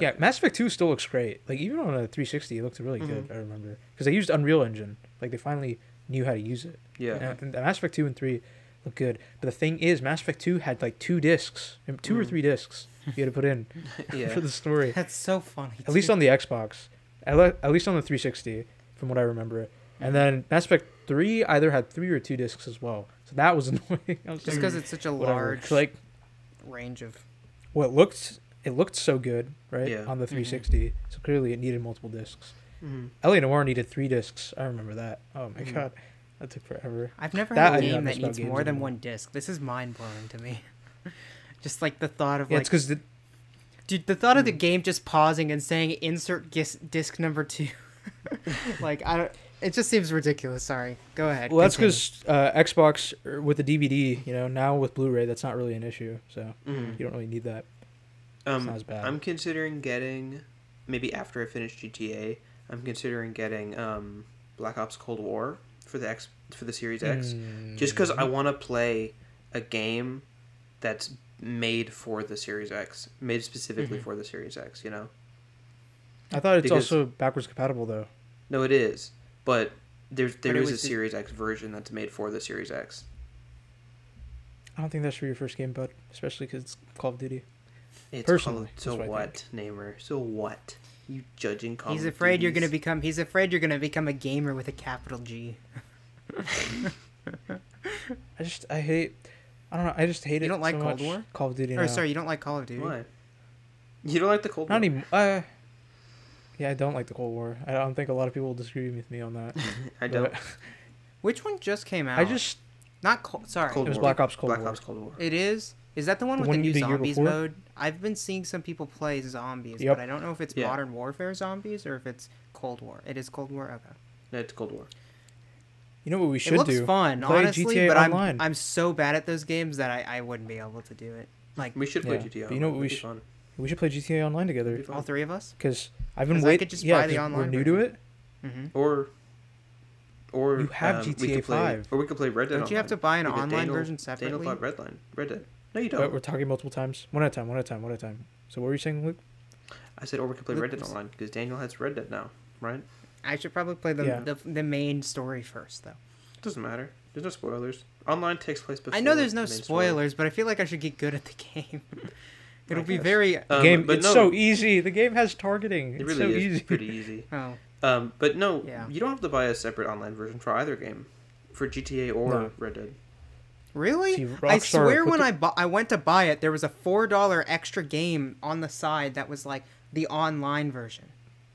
Yeah, Okay. Mass Effect two still looks great. Like even on a 360, it looked really good. Mhm. I remember because they used Unreal Engine. Like they finally knew how to use it. Yeah. And, and Mass Effect two and three look good. But the thing is, Mass Effect two had like two discs, and two or Mhm. three discs you had to put in yeah. for the story. that's so funny At least on the Xbox, at, le- at least on the 360, from what I remember. And then Mass Effect three either had three or two discs as well. So that was annoying. Was just like, because it's such a whatever. large like range of well, it looked it looked so good, right? Yeah. On the Mhm. 360. So clearly it needed multiple discs. Mhm. L.A. Noire needed three discs. I remember that. Oh my Mhm. god. That took forever. I've never That had I a do not game that needs games more than anymore. one disc. This is mind blowing to me. just like the thought of Yeah, like, it's because the dude, the thought of Hmm. the game just pausing and saying insert gis- disc number two. like I don't. It just seems ridiculous. Sorry. Go ahead. well, that's because uh, Xbox er, with the DVD, you know, now with Blu-ray, that's not really an issue. So Mhm. you don't really need that. Um, not as bad. I'm considering getting maybe after I finish GTA. I'm considering getting um, Black Ops Cold War for the X for the Series X, just because I Mm. want to play a game that's made for the Series X, made specifically Mhm. for the Series X. You know, I thought it's because- also backwards compatible though. no, it is, but there's there it is a was the- Series X version that's made for the Series X. I don't think that's for your first game, bud. Especially because it's Call of Duty. It's Personally, Call of- so what I what, Naimur? So what? You judging Call He's of afraid you're gonna become. He's afraid you're gonna become a gamer with a capital G. I just I hate. I don't know. I just hate You it. You don't like so Cold much. War? Call of Duty. Or now. sorry, you don't like Call of Duty. Why? You don't like the Cold War? Not even. Uh, yeah, I don't like the Cold War. I don't think a lot of people will disagree with me on that. I don't. Which one just came out? I just not Cold. Sorry, Cold it was War. Black Ops Cold Black War. Ops Cold War. it is. Is that the one The with one the new the zombies mode? I've been seeing some people play zombies, Yep. but I don't know if it's Yeah. Modern Warfare zombies or if it's Cold War. It is Cold War. Okay. No, it's Cold War. You know what we should it looks do? fun, Play honestly, GTA but Online. I'm I'm so bad at those games that I, I wouldn't be able to do it. Like We should play Yeah, GTA. but you know what we It'd fun. We should play GTA Online together all three of us. because I've been I waiting. could just yeah, buy the 'cause online We're new to version. it. hmm Or, or You have um, we GTA could play, 5. or we could play Red Dead. Don't you have to buy an online Daniel- version Daniel separately? bought Redline. Red Dead. No, you don't. we're talking multiple times. One at a time. One at a time. One at a time. So what were you saying, Luke? I said, or we could play Look, Red Dead Online because Daniel has Red Dead now, right? I should probably play the, Yeah. the the main story first, though. It doesn't matter. There's no spoilers. Online takes place before. I know there's no the main story. spoilers, but I feel like I should get good at the game. It'll I be guess. very. Um, game. but It's no, so easy. The game has targeting. It It's really so is easy. pretty easy. Oh, Um, but no, Yeah. you don't have to buy a separate online version for either game, for GTA or No. Red Dead. Really? See, I swear when the- I bu- I went to buy it, there was a four dollar extra game on the side that was like the online version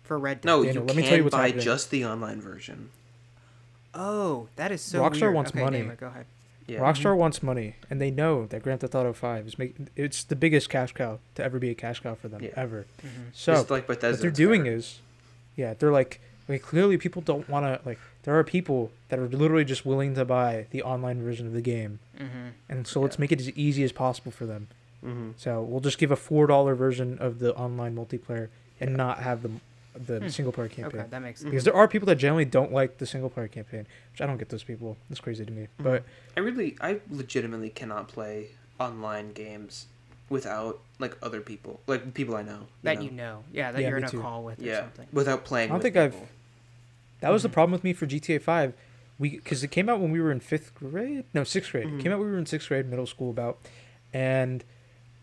for Red Dead. No, Daniel, you let me can tell you what's buy happening. just the online version. Oh, that is so Rockstar weird. wants okay, money. Damon, go ahead. Yeah. Rockstar wants money, and they know that Grand Theft Auto Five is making. It's the biggest cash cow to ever be a cash cow for them Yeah. ever. Mhm. So Just like Bethesda. what they're doing Skyrim. is, yeah, they're like, like clearly people don't want to like. There are people that are literally just willing to buy the online version of the game, Mhm. and so let's make it as easy as possible for them. Mhm. So we'll just give a four dollar version of the online multiplayer and Yeah. not have the the Hmm. single player campaign. Okay, that makes sense. Because there are people that generally don't like the single player campaign, which I don't get those people. That's crazy to me. Mm-hmm. But I really, I legitimately cannot play online games without like other people, like people I know. That know? you know, yeah, that Yeah, you're in a too. call with or Yeah, something. without playing. I don't with think I've- people. that was the problem with me for GTA Five. We because it came out when we were in fifth grade, no sixth grade. Mhm. It came out when we were in sixth grade, middle school about, and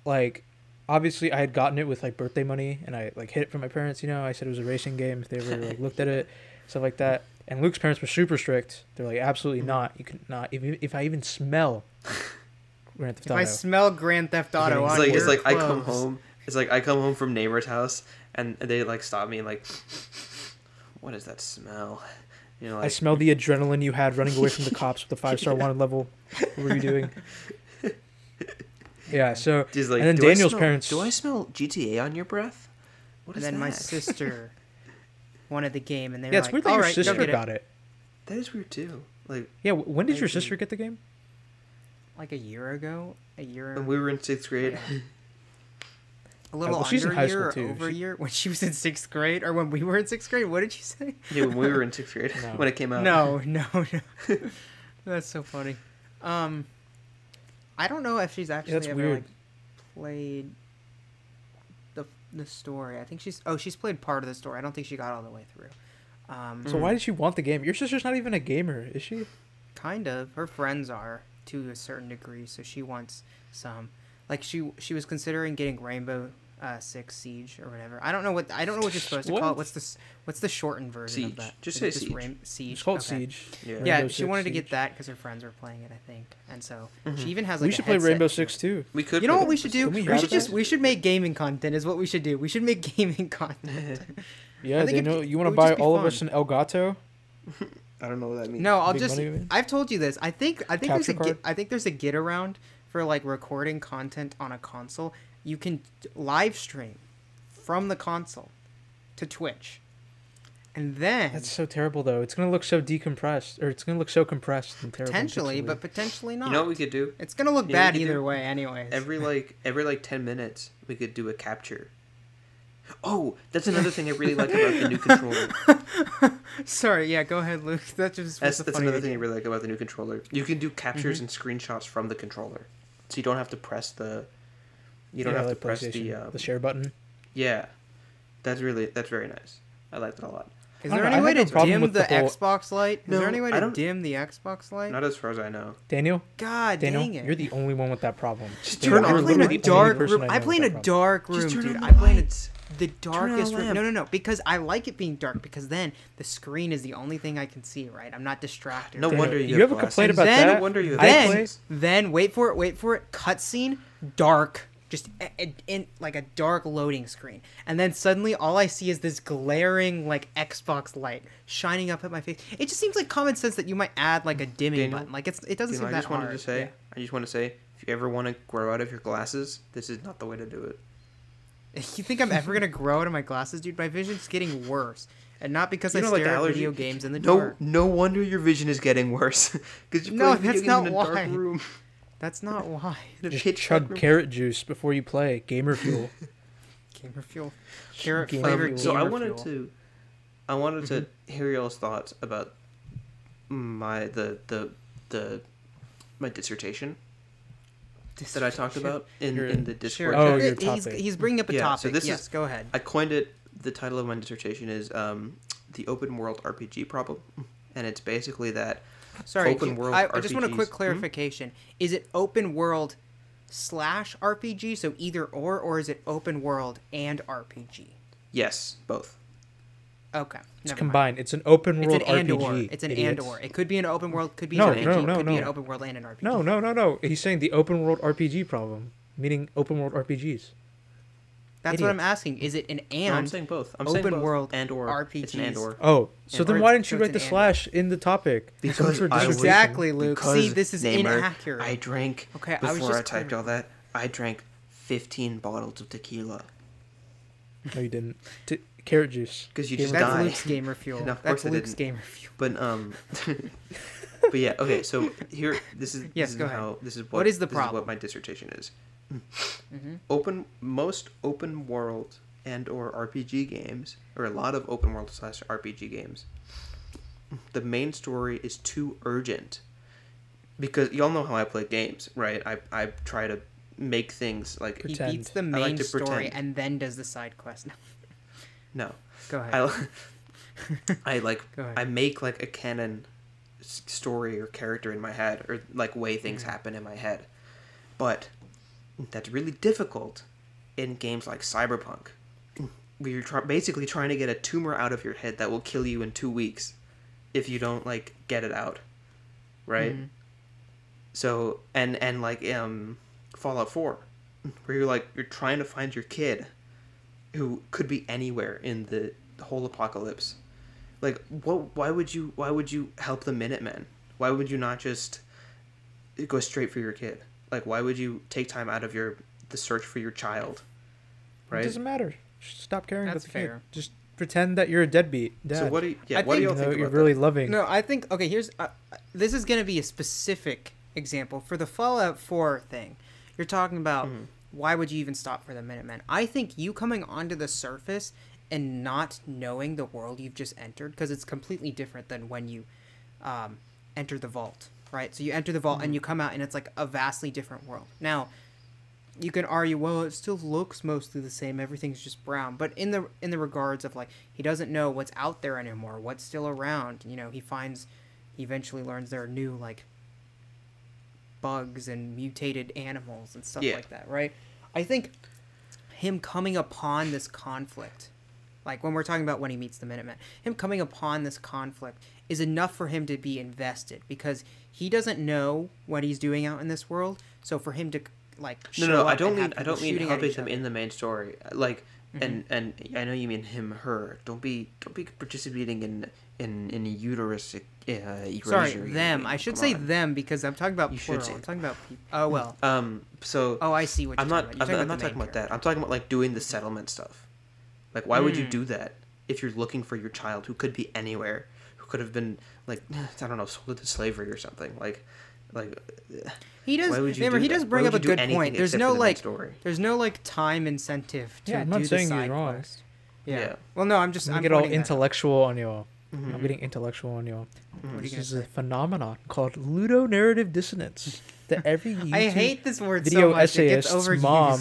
like obviously I had gotten it with like birthday money, and I like hid it from my parents. You know, I said it was a racing game if they ever like looked at it, stuff like that. And Luke's parents were super strict. They're like, absolutely Mhm. not. You can not. If if I even smell Grand Theft Auto. If I smell Grand Theft Auto It's on like your it's like I come home. It's like I come home from neighbor's house and they like stop me and like, what is that smell? You know, I smell the adrenaline you had running away from the cops with the five star wanted level. What were you doing? Yeah, so just like. and then Daniel's smell- parents- Do I smell GTA on your breath? What And is then my sister wanted the game, and they yeah, were it's like, weird that "All your right, sister get it." got it. That is weird too. Like Yeah, when did your sister get the game? Like a year ago, a year, when we were in sixth grade. Yeah. A little well, she's in high a year, school, or too. over a year when she was in sixth grade, or when we were in sixth grade. What did you say? Yeah, when we were in sixth grade No. when it came out. No, no, no. That's so funny. Um, I don't know if she's actually that's ever weird. like played the the story. I think she's oh she's played part of the story. I don't think she got all the way through. Um, So why did she want the game? Your sister's not even a gamer, is she? kind of her friends are to a certain degree, so she wants some. Like she she was considering getting Rainbow uh, Six Siege or whatever. I don't know what I don't know what you're supposed to call it. What's this? What's the shortened version Siege. of that? Just Is say it Siege. Rain- Siege. It's called Okay. Siege. Yeah. Yeah, she Six wanted to get that because her friends were playing it, I think, and so Mhm. she even has like we a should play Rainbow Six too. We could. You know what we should do? We We, should just we should make gaming content. Is what we should do. We should make gaming content. Yeah, I think they know. You want to buy just be all of us an Elgato? I don't know what that means. no, I'll Big just. I've told you this. I think I think there's a Capture Git, card? I think there's a get around for like recording content on a console, you can live stream from the console to Twitch. And then That's so terrible, though. It's gonna look so decompressed, or it's gonna look so compressed and terrible. potentially, but potentially not. You know what we could do? it's gonna look You know bad either do? way, anyways. Every like every like ten minutes, we could do a capture. Oh, that's another thing I really like about the new controller. Sorry, yeah, go ahead, Luke. That just was That's a that's funny another thing I really like about the new controller. You can do captures Mm-hmm. and screenshots from the controller, so you don't have to press the. You don't Yeah, have like to press the. Um, the share button. yeah, that's really that's very nice. I like that a lot. Is there any know, way to no dim the, the whole- Xbox light? Is No, there any way to dim the Xbox light? Not as far as I know. Daniel, God Daniel, dang it! you're the only one with that problem. Just Dude, turn I on play in the a lights. the only dark room. I I play in a that dark room, Just turn dude. on I the play in a, the darkest room. No, no, no. Because I like it being dark. Because then the screen is the only thing I can see. Right? I'm not distracted. No right? wonder You you, have have a complaint about then- that? No wonder you have I Then, then wait for it. Wait for it. Cutscene, dark. Just a- a- in like a dark loading screen, and then suddenly all I see is this glaring like Xbox light shining up at my face. It just seems like common sense that you might add like a mm. dimming Daniel, button. Like it's it doesn't You know, seem I that just wanted to say, Yeah. I just want to say, if you ever want to grow out of your glasses, this is not the way to do it. You think I'm ever gonna grow out of my glasses, dude? My vision's getting worse, and not because You I know, like stare at allergy- video games in the No, dark. no wonder your vision is getting worse because you're No, playing video that's games not in a why. dark room. That's not why. In a Just pitch chug dark room. carrot juice before you play. Gamer fuel. Gamer fuel, carrot Gamer flavored fuel. So I wanted fuel. to, I wanted to hear y'all's thoughts about my the the the my dissertation that I talked about in, Your- in the Sure. Discord. Oh, your he's, topic. he's bringing up a Yeah, so topic. this is- yes, go ahead. I coined it. The title of my dissertation is um, the open world RPG problem, and it's basically that Sorry, open you- world I, I just want a quick RPGs. Hmm? clarification. Is it open world slash RPG, so either or, or is it open world and RPG? yes, both. Okay, It's never mind. combined. It's an open It's world an and RPG. or. It's an and or. It could be an open world. Could be No, an RPG. no, no, could be no. an open world and an RPG. No, no, no, no. He's saying the open world RPG problem, meaning open world RPGs. That's Idiot. what I'm asking. Is it an and? No, I'm saying both. I'm saying open both. world and or It's an and RPGs. or. Oh, so And then or why didn't you so write the an slash in the topic? Because So much for I. Exactly, Luke. Because, See, this is Naimur, inaccurate. I drank Okay, I was before I, just typed clar- all that. I drank 15 bottles of tequila. No, you didn't. T- carrot juice. 'Cause you Gamer just That's fuel. die. Luke's gamer fuel. No, of That's I Luke's didn't. gamer fuel. But um, but yeah, okay. So here, this is Yes, this go is ahead. how this is what, What is the this problem? what my dissertation is. Mhm. Open most open world and or RPG games, or a lot of open world slash RPG games. The main story is too urgent because y'all know how I play games, right? I I try to make things like He beats the main like story pretend. and then does the side quest. No, no. go ahead. I, I like Go ahead. I make like a canon s- story or character in my head or like way things happen in my head, but that's really difficult in games like Cyberpunk, where you're try- basically trying to get a tumor out of your head that will kill you in two weeks if you don't like get it out, right? Mhm. So and and like um Fallout Four, where you're like you're trying to find your kid, who could be anywhere in the whole apocalypse. Like what? Why would you? Why would you help the Minutemen? Why would you not just go straight for your kid? Like why would you take time out of your the search for your child? right It Right. doesn't matter. Just stop caring That's about the kid. fair. Just pretend that you're a deadbeat dad. So what do you? Yeah. I what do think- y'all Even though think you're really that? loving. No, I think okay. Here's uh, this is gonna be a specific example for the Fallout Four thing. You're talking about Mhm. why would you even stop for the Minutemen? I think you coming onto the surface and not knowing the world you've just entered because it's completely different than when you um, enter the vault, right? So you enter the vault and you come out and it's like a vastly different world. Now, you can argue, well, it still looks mostly the same. Everything's just brown. But in the in the regards of like he doesn't know what's out there anymore, what's still around. You know, he finds, he eventually learns there are new like bugs and mutated animals and stuff Yeah. like that, right? I think him coming upon this conflict, like when we're talking about when he meets the Minutemen, him coming upon this conflict is enough for him to be invested because he doesn't know what he's doing out in this world. So for him to like No, show no, up I don't mean I don't mean helping them in the main story. Like and and I know you mean him, her. Don't be don't be participating in in in uterus uh. Sorry, them. I should come say on. them because I'm talking about You plural. say I'm talking about people. Oh well. Um. So Oh, I see what you're I'm not. talking I'm, I'm not talking main about that. I'm talking about like doing the settlement stuff. Like, why would you Mm. do that if you're looking for your child who could be anywhere, who could have been like I don't know, sold into slavery or something? Like, like He does. Why would you remember, do he that? does bring up a good point. There's no the like, story? there's no like time incentive to Yeah, I'm do not the saying you're side wrong. quest. Yeah. Yeah. Well, no, I'm just. I'm I'm get all pointing that intellectual on y'all. Mhm. I'm getting intellectual on y'all. What are you This is a phenomenon called ludonarrative dissonance that every YouTube I hate this word video so much. It gets overused. mom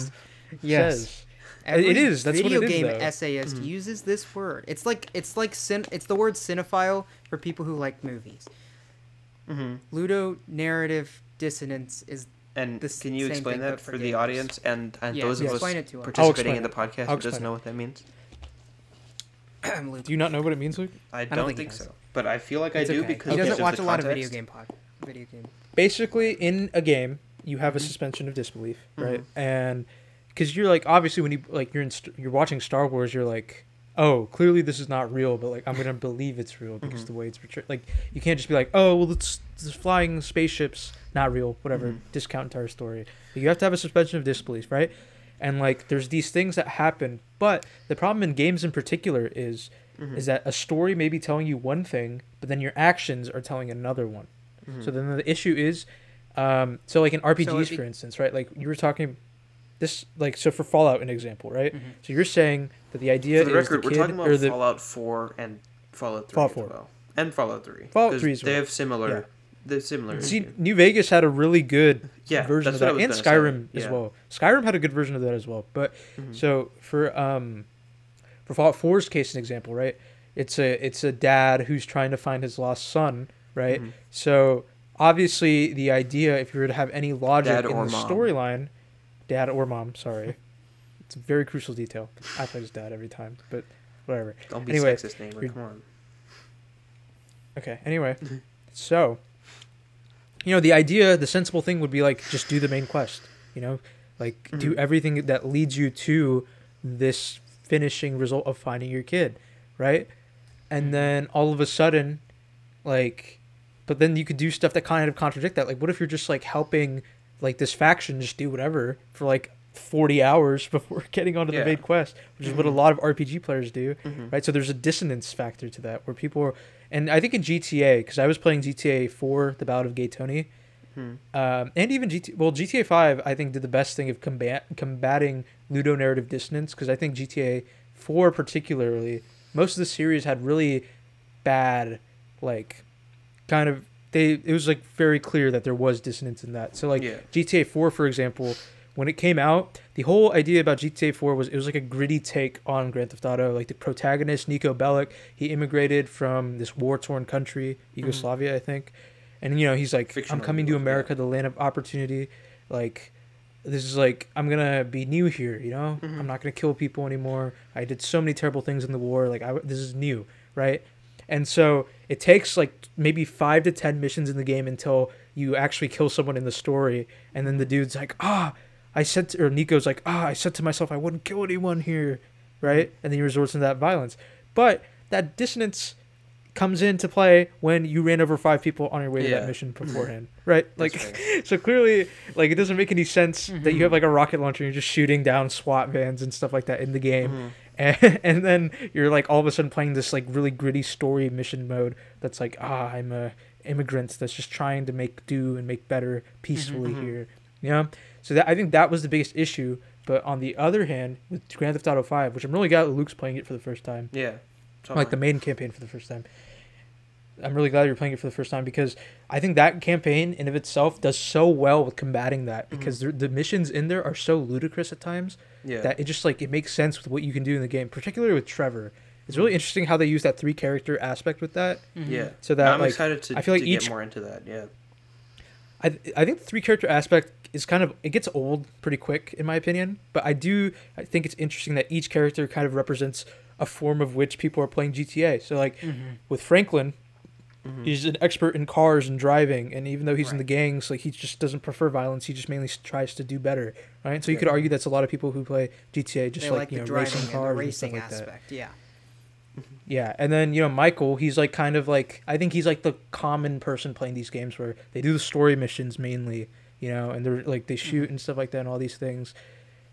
Yes. says. Every It is, that's what video game though. essayist Mhm. uses this word. It's like it's like cin- it's the word cinephile for people who like movies. Mhm. Ludo narrative dissonance is And the can you same explain thing, that for for the audience and and Yeah, those of us it to us. Participating in the podcast who doesn't explain know what that means? Do you not know what it means, Luke? I don't don't, think think, so, but I feel like It's I do okay. because he because doesn't watch a lot of video game pod. Video game. Basically, in a game, you have a Mm-hmm. suspension of disbelief, right? Mhm. And because you're like, obviously, when you like you're in you're watching Star Wars, you're like, oh, clearly this is not real, but like I'm gonna believe it's real because Mhm. the way it's portrayed. Like you can't just be like, oh, well, it's this flying spaceships, not real, whatever. Mhm. Discount entire story. You have to have a suspension of disbelief, right? And like, there's these things that happen, but the problem in games in particular is Mhm. is that a story may be telling you one thing, but then your actions are telling another one. Mhm. So then the issue is, um, so like in RPGs, it'd be- for instance, right? Like you were talking, this like so for Fallout, an example, right? Mhm. So you're saying that the idea For the is record, the we're talking about the Fallout 4 and Fallout 3 Fallout as 4. well. And Fallout 3. Fallout 3 as They well. have similar. Yeah. They're similar. see issues. New Vegas had a really good yeah, version of that, and. Skyrim as well. Skyrim had a good version of that as well. But Mhm. so for um, for Fallout 4's case, an example, right? It's a it's a dad who's trying to find his lost son, right? Mhm. So obviously, the idea, if you were to have any logic Dad in the storyline, dad or mom, sorry, it's a very crucial detail. I play his dad every time, but whatever. Don't be Anyway, sexist, neighbor. you're- Come on. Okay. Anyway, so you know the idea, the sensible thing would be like just do the main quest. You know, like do Mhm. everything that leads you to this finishing result of finding your kid, right? And then all of a sudden, like, but then you could do stuff that kind of contradict that. Like, what if you're just like helping like this faction just do whatever for like 40 hours before getting onto Yeah. the main quest, which is what a Mhm. lot of RPG players do Mhm. right? So there's a dissonance factor to that where people are, and I think in GTA because I was playing GTA 4, The Ballad of Gay Tony, Mhm. um, and even GTA, well GTA 5 I think did the best thing of combat combating ludonarrative dissonance because I think GTA 4 particularly most of the series had really bad like kind of they it was like very clear that there was dissonance in that. So like Yeah. GTA 4 for example, when it came out, the whole idea about GTA 4 was it was like a gritty take on Grand Theft Auto. Like the protagonist Niko Bellic, he immigrated from this war-torn country, Yugoslavia, I think. And you know, he's like I'm coming to America, the land of opportunity. Like this is like I'm going to be new here, you know? Mhm. I'm not going to kill people anymore. I did so many terrible things in the war, like I this is new, right? And so it takes like maybe five to ten missions in the game until you actually kill someone in the story, and then the dude's like, ah, I said, to, or Niko's like, ah, I said to myself I wouldn't kill anyone here, right? And then he resorts to that violence. But that dissonance comes into play when you ran over five people on your way to that mission beforehand, right? Like, right. so clearly, like it doesn't make any sense that Mhm. you have like a rocket launcher and you're just shooting down SWAT vans and stuff like that in the game Mhm. And, and then you're like all of a sudden playing this like really gritty story mission mode that's like ah i'm a immigrant that's just trying to make do and make better peacefully Mhm. here. You know? So that i think that was the biggest issue. But on the other hand with grand theft auto 5 which i'm really glad luke's playing it for the first time. Yeah. So like the main campaign for the first time i'm really glad you're playing it for the first time because i think that campaign in of itself does so well with combating that because the the missions in there are so ludicrous at times yeah. that it just like it makes sense with what you can do in the game, particularly with Trevor. It's really interesting how they use that three character aspect with that. Mhm. yeah. So that I'm like excited to, I feel like to each- get more into that. Yeah. I I think the three character aspect is kind of it gets old pretty quick in my opinion, but I do I think it's interesting that each character kind of represents a form of which people are playing GTA. So like Mhm. with Franklin, Mhm. He's an expert in cars and driving, and even though he's in the gangs, like he just doesn't prefer violence. He just mainly tries to do better, right? So you could argue that's a lot of people who play GTA just they like, like you the know driving racing and cars and racing stuff like that. aspect. Yeah. Yeah, and then you know Michael, he's like kind of like I think he's like the common person playing these games where they do the story missions mainly, you know, and they're like they shoot and stuff like that and all these things,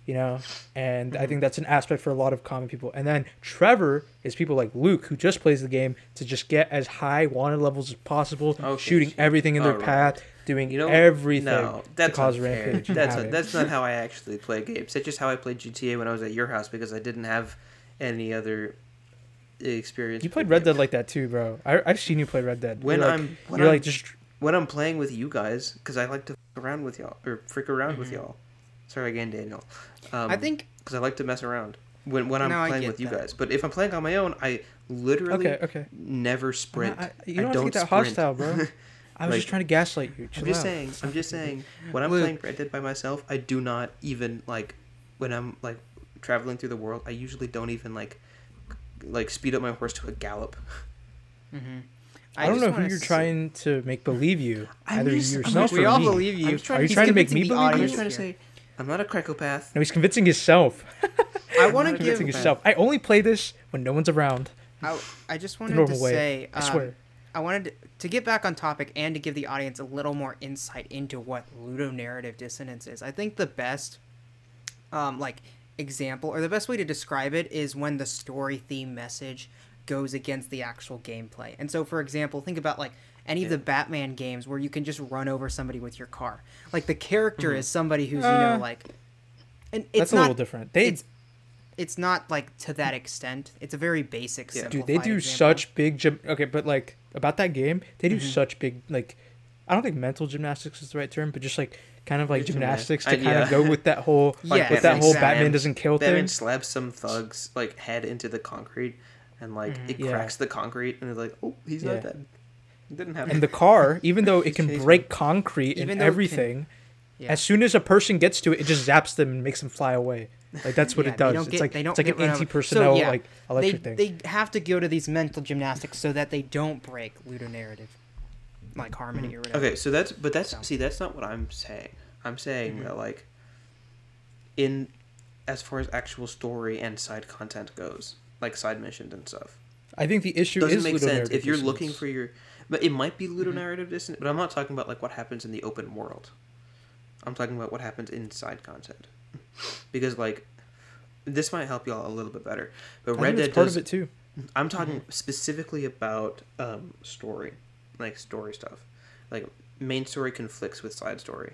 you know, and I Mhm. think that's an aspect for a lot of common people. And then Trevor is people like Luke who just plays the game to just get as high wanted levels as possible, Okay, shooting so- everything in their alright. path, doing You know, everything no, to that's cause unfair. rampage. That's havoc. that's not how I actually play games. That's just how I played GTA when I was at your house because I didn't have any other experience. you played with Red Dead like that too, bro. I I've seen you play Red Dead. when you're like, I'm when you're I'm, like just when I'm playing with you guys because I like to f around with y'all or freak around with Mhm. y'all. Sorry again, Daniel. Um, I think because I like to mess around when when I'm No, playing get with you that. guys. But if I'm playing on my own, I literally okay, okay. never sprint. I, I, you I don't have to get that sprint. hostile, bro. I was Like- just trying to gaslight you. I'm just out. saying. I'm just saying. When I'm Luke. playing Red Dead by myself, I do not even like when I'm like traveling through the world. I usually don't even like like speed up my horse to a gallop. mhm. I, don't know who you're s- trying to make believe you. I'm Either just- I'm yourself just- or We all me. believe you. I'm just trying Are you to- trying to make convincing me the believe I'm you? just trying to say I'm not a psychopath. No, he's convincing himself. I want to convincing give. himself. I only play this when no one's around. I, I just wanted to way. say. I um, swear. I wanted to, to get back on topic and to give the audience a little more insight into what ludonarrative dissonance is. I think the best, um, like example or the best way to describe it is when the story theme message goes against the actual gameplay. And so, for example, think about like any of the Batman games where you can just run over somebody with your car. Like the character is somebody who's you know Uh, like, and it's That's a little different. They, it's it's not like to that extent. It's a very basic. Yeah. dude, they do example. such big gym. Okay, but like about that game, they do Mhm. such big like. I don't think mental gymnastics is the right term, but just like kind of like gymnastics to I- kind of go with that whole Like with that whole exactly. Batman doesn't kill thing. Batman thing. slabs some thugs like head into the concrete, and like Mhm. it Yeah. cracks the concrete, and they're like, "Oh, he's Yeah. not dead. It didn't happen." And the car, even though it can chase break concrete Even and though can- everything, Yeah. as soon as a person gets to it, it just zaps them and makes them fly away. Like that's what Yeah, it does. It's get- like they don't it's like an get run over. So, anti-personnel yeah, like they, electric thing. they have to go to these mental gymnastics so that they don't break ludonarrative, like harmony or whatever. Okay, so that's but that's So. see that's not what I'm saying. I'm saying Mhm. that like in as far as actual story and side content goes, like side missions and stuff. I think the issue Doesn't is make sense if you're dissonance. looking for your but it might be ludonarrative dissonance, but I'm not talking about like what happens in the open world. I'm talking about what happens inside content. Because like this might help y'all a little bit better. But Red Dead part does of it too. I'm talking specifically about um, story, like story stuff. Like main story conflicts with side story.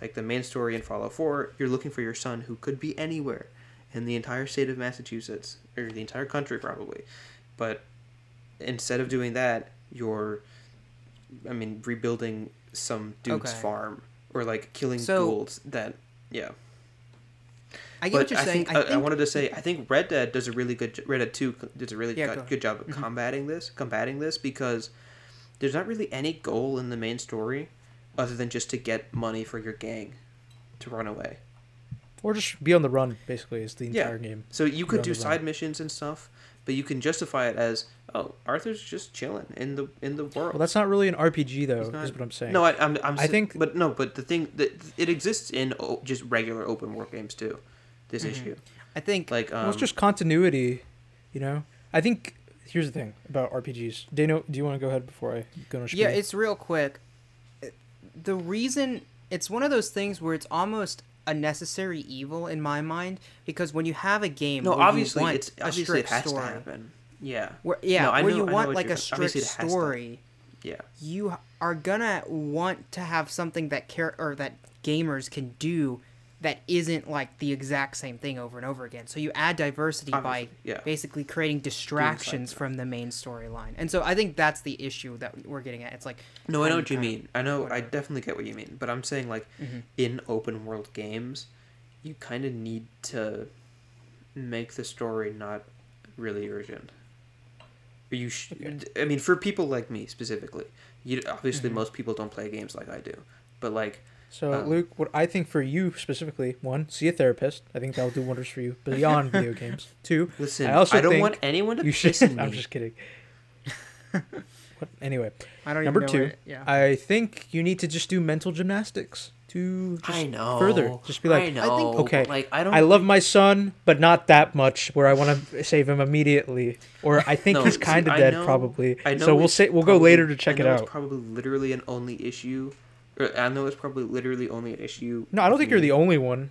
Like the main story in Fallout 4, you're looking for your son who could be anywhere in the entire state of Massachusetts or the entire country probably. But instead of doing that, you're I mean rebuilding some dude's Okay. farm or like killing So- ghouls that yeah. I get But what you're I saying. think, I I, think I wanted to say I think Red Dead does a really good Red Dead Two does a really Yeah, good, go. good job of Mhm. combating this combating this because there's not really any goal in the main story other than just to get money for your gang to run away. Or just be on the run, basically, is the Yeah. entire game. So you could do the run. side missions and stuff, but you can justify it as oh Arthur's just chilling in the in the world. Well, that's not really an RPG, though, not- is what I'm saying. No, I, I'm, I'm I s- think- but no, but the thing that it exists in o- just regular open world games too. This Mhm. issue, I think like um, well, it's just continuity, you know? I think, here's the thing about RPGs. Dano, do you want to go ahead before I go on Yeah, it's real quick. The reason it's one of those things where it's almost a necessary evil in my mind because when you have a game, no, where you obviously want it's a obviously it has story, to happen. Yeah, Where, yeah, No, where know- you want like a strict obviously has to. story, yeah. you are gonna want to have something that care or that gamers can do that isn't like the exact same thing over and over again. So you add diversity by yeah. basically creating distractions from the main storyline. And so I think that's the issue that we're getting at. It's like No, I know what you mean. I know. I definitely get what you mean. But I'm saying like Mhm. in open world games, you kind of need to make the story not really urgent. Or You sh- I mean, for people like me specifically, you obviously Mhm. most people don't play games like I do, but like So, um, Luke, what I think for you specifically, one, see a therapist. I think that'll do wonders for you beyond video games. Two, listen, I I, also don't want anyone to you should. piss in me. I'm just kidding. what, anyway, I don't number even know two, what- yeah. I think you need to just do mental gymnastics to just I know. further. Just be like, I know. okay, Like I don't. I love my son, but not that much where I want to save him immediately. Or I think No, he's kind of dead, know- probably. I know so we'll say we'll go later to check I it out. It's probably literally an only issue. Or I know it's probably literally only an issue. No, I don't think you're the only one.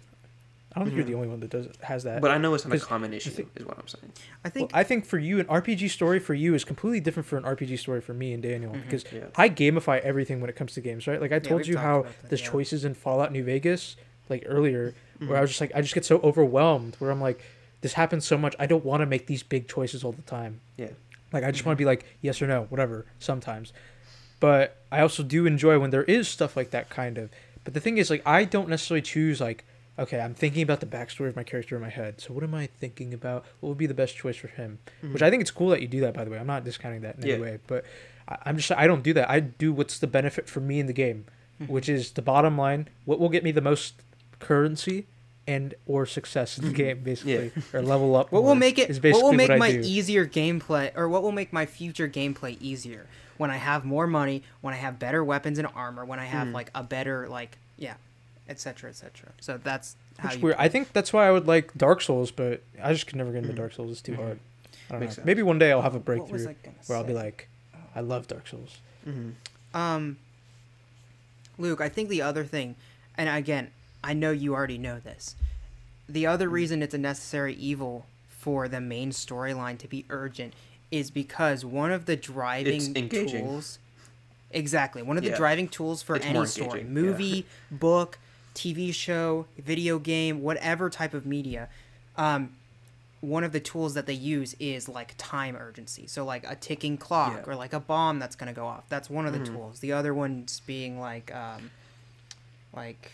I don't think you're Mhm. the only one that does has that. But I know it's not a 'Cause common issue. thi- is what I'm saying. I Well, think I think for you, an RPG story for you is completely different for an RPG story for me and Daniel Mhm. because Yeah. I gamify everything when it comes to games, right? Like I told we've you talked how about that, there's yeah. choices in Fallout New Vegas, like earlier, where I Mhm. was just like, I just get so overwhelmed where I'm like, this happens so much. I don't want to make these big choices all the time. Yeah. Like I just want to be like yes or no, whatever. Sometimes, but I also do enjoy when there is stuff like that kind of. But the thing is, like, I don't necessarily choose like, okay, I'm thinking about the backstory of my character in my head. So what am I thinking about? What would be the best choice for him? Which I think it's cool that you do that. By the way, I'm not discounting that in Yeah. any way, but I, I'm just I don't do that. I do what's the benefit for me in the game, Mm-hmm. which is the bottom line. What will get me the most currency and or success in the game, basically, or level up. what will make it is what will make I my do. easier gameplay or what will make my future gameplay easier when I have more money, when I have better weapons and armor, when I have Mhm. like a better like yeah, etc. etc. So that's how Which you weird. I think that's why I would like Dark Souls, but I just could never get into Mhm. Dark Souls. It's too Mhm. hard. I don't Makes know. sense. Maybe one day I'll have a breakthrough I gonna where I'll be like, I love Dark Souls. Mm-hmm. Um, Luke, I think the other thing, and again, I know you already know this. The other Hmm. reason it's a necessary evil for the main storyline to be urgent is because one of the driving tools. Exactly. One of the Yeah. driving tools for It's any story, engaging, yeah. movie, book, TV show, video game, whatever type of media, um, one of the tools that they use is like time urgency. So like a ticking clock Yeah. or like a bomb that's gonna go off. That's one of the Mhm. tools. The other one's being like um, like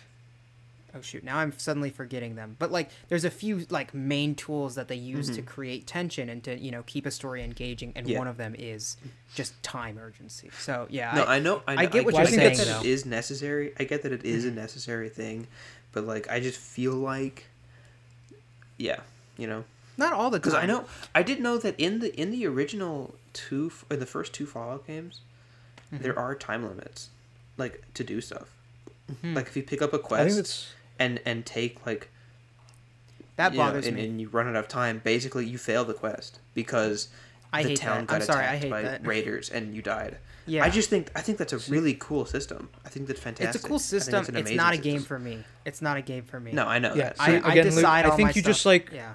oh shoot now i'm suddenly forgetting them but like there's a few like main tools that they use to Mhm. create tension and to you know keep a story engaging and Yeah. one of them is just time urgency so yeah No, I, I know. I, I know, get what you're get saying, that though. it is necessary. I get that it is a necessary thing, but like I just feel like, yeah, you know, not all the time because I know I did know that in the in the original two in the first two Fallout games, Mm-hmm. there are time limits, like to do stuff. Mhm. Like if you pick up a think quest that's and and take like that you know, bothers and, me and you run out of time, basically you fail the quest because I the hate town that. got I'm sorry, I attacked hate by that. raiders and you died. yeah I just think I think that's a really cool system. I think that's fantastic. it's a cool system an it's not a system. game for me it's not a game for me No, I know Yeah, that. so I, I again, Luke, decide I think my you just, like- yeah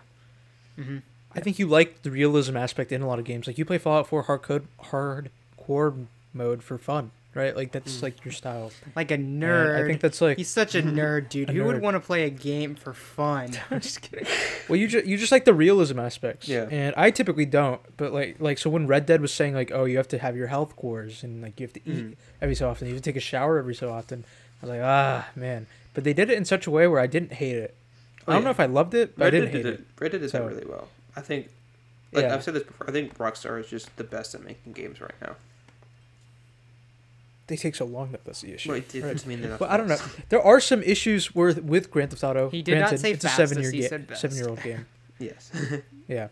hmm I think you like the realism aspect in a lot of games. Like you play Fallout 4 hard code hardcore mode for fun, right? Like that's like your style. like a And nerd I think that's like he's such a nerd dude A who would want to play a game for fun i'm just kidding well, you just you just like the realism aspects. Yeah. And I typically don't, but like like so when Red Dead was saying like, oh, you have to have your health cores and like you have to eat Mhm. every so often, you have to take a shower every so often. I was like, ah, man. But they did it in such a way where I didn't hate it. Oh, I don't yeah. know if I loved it, but I didn't Dead hate it. it. Red Dead does So- really well. I think, like Yeah. I've said this before. I think Rockstar is just the best at making games right now. They take so long that that's the issue. Well, it, it right? doesn't mean they're Well, I don't know. There are some issues with with Grand Theft Auto. He did not say it's a seven year he game, said best. seven year old game. Yes. Yeah.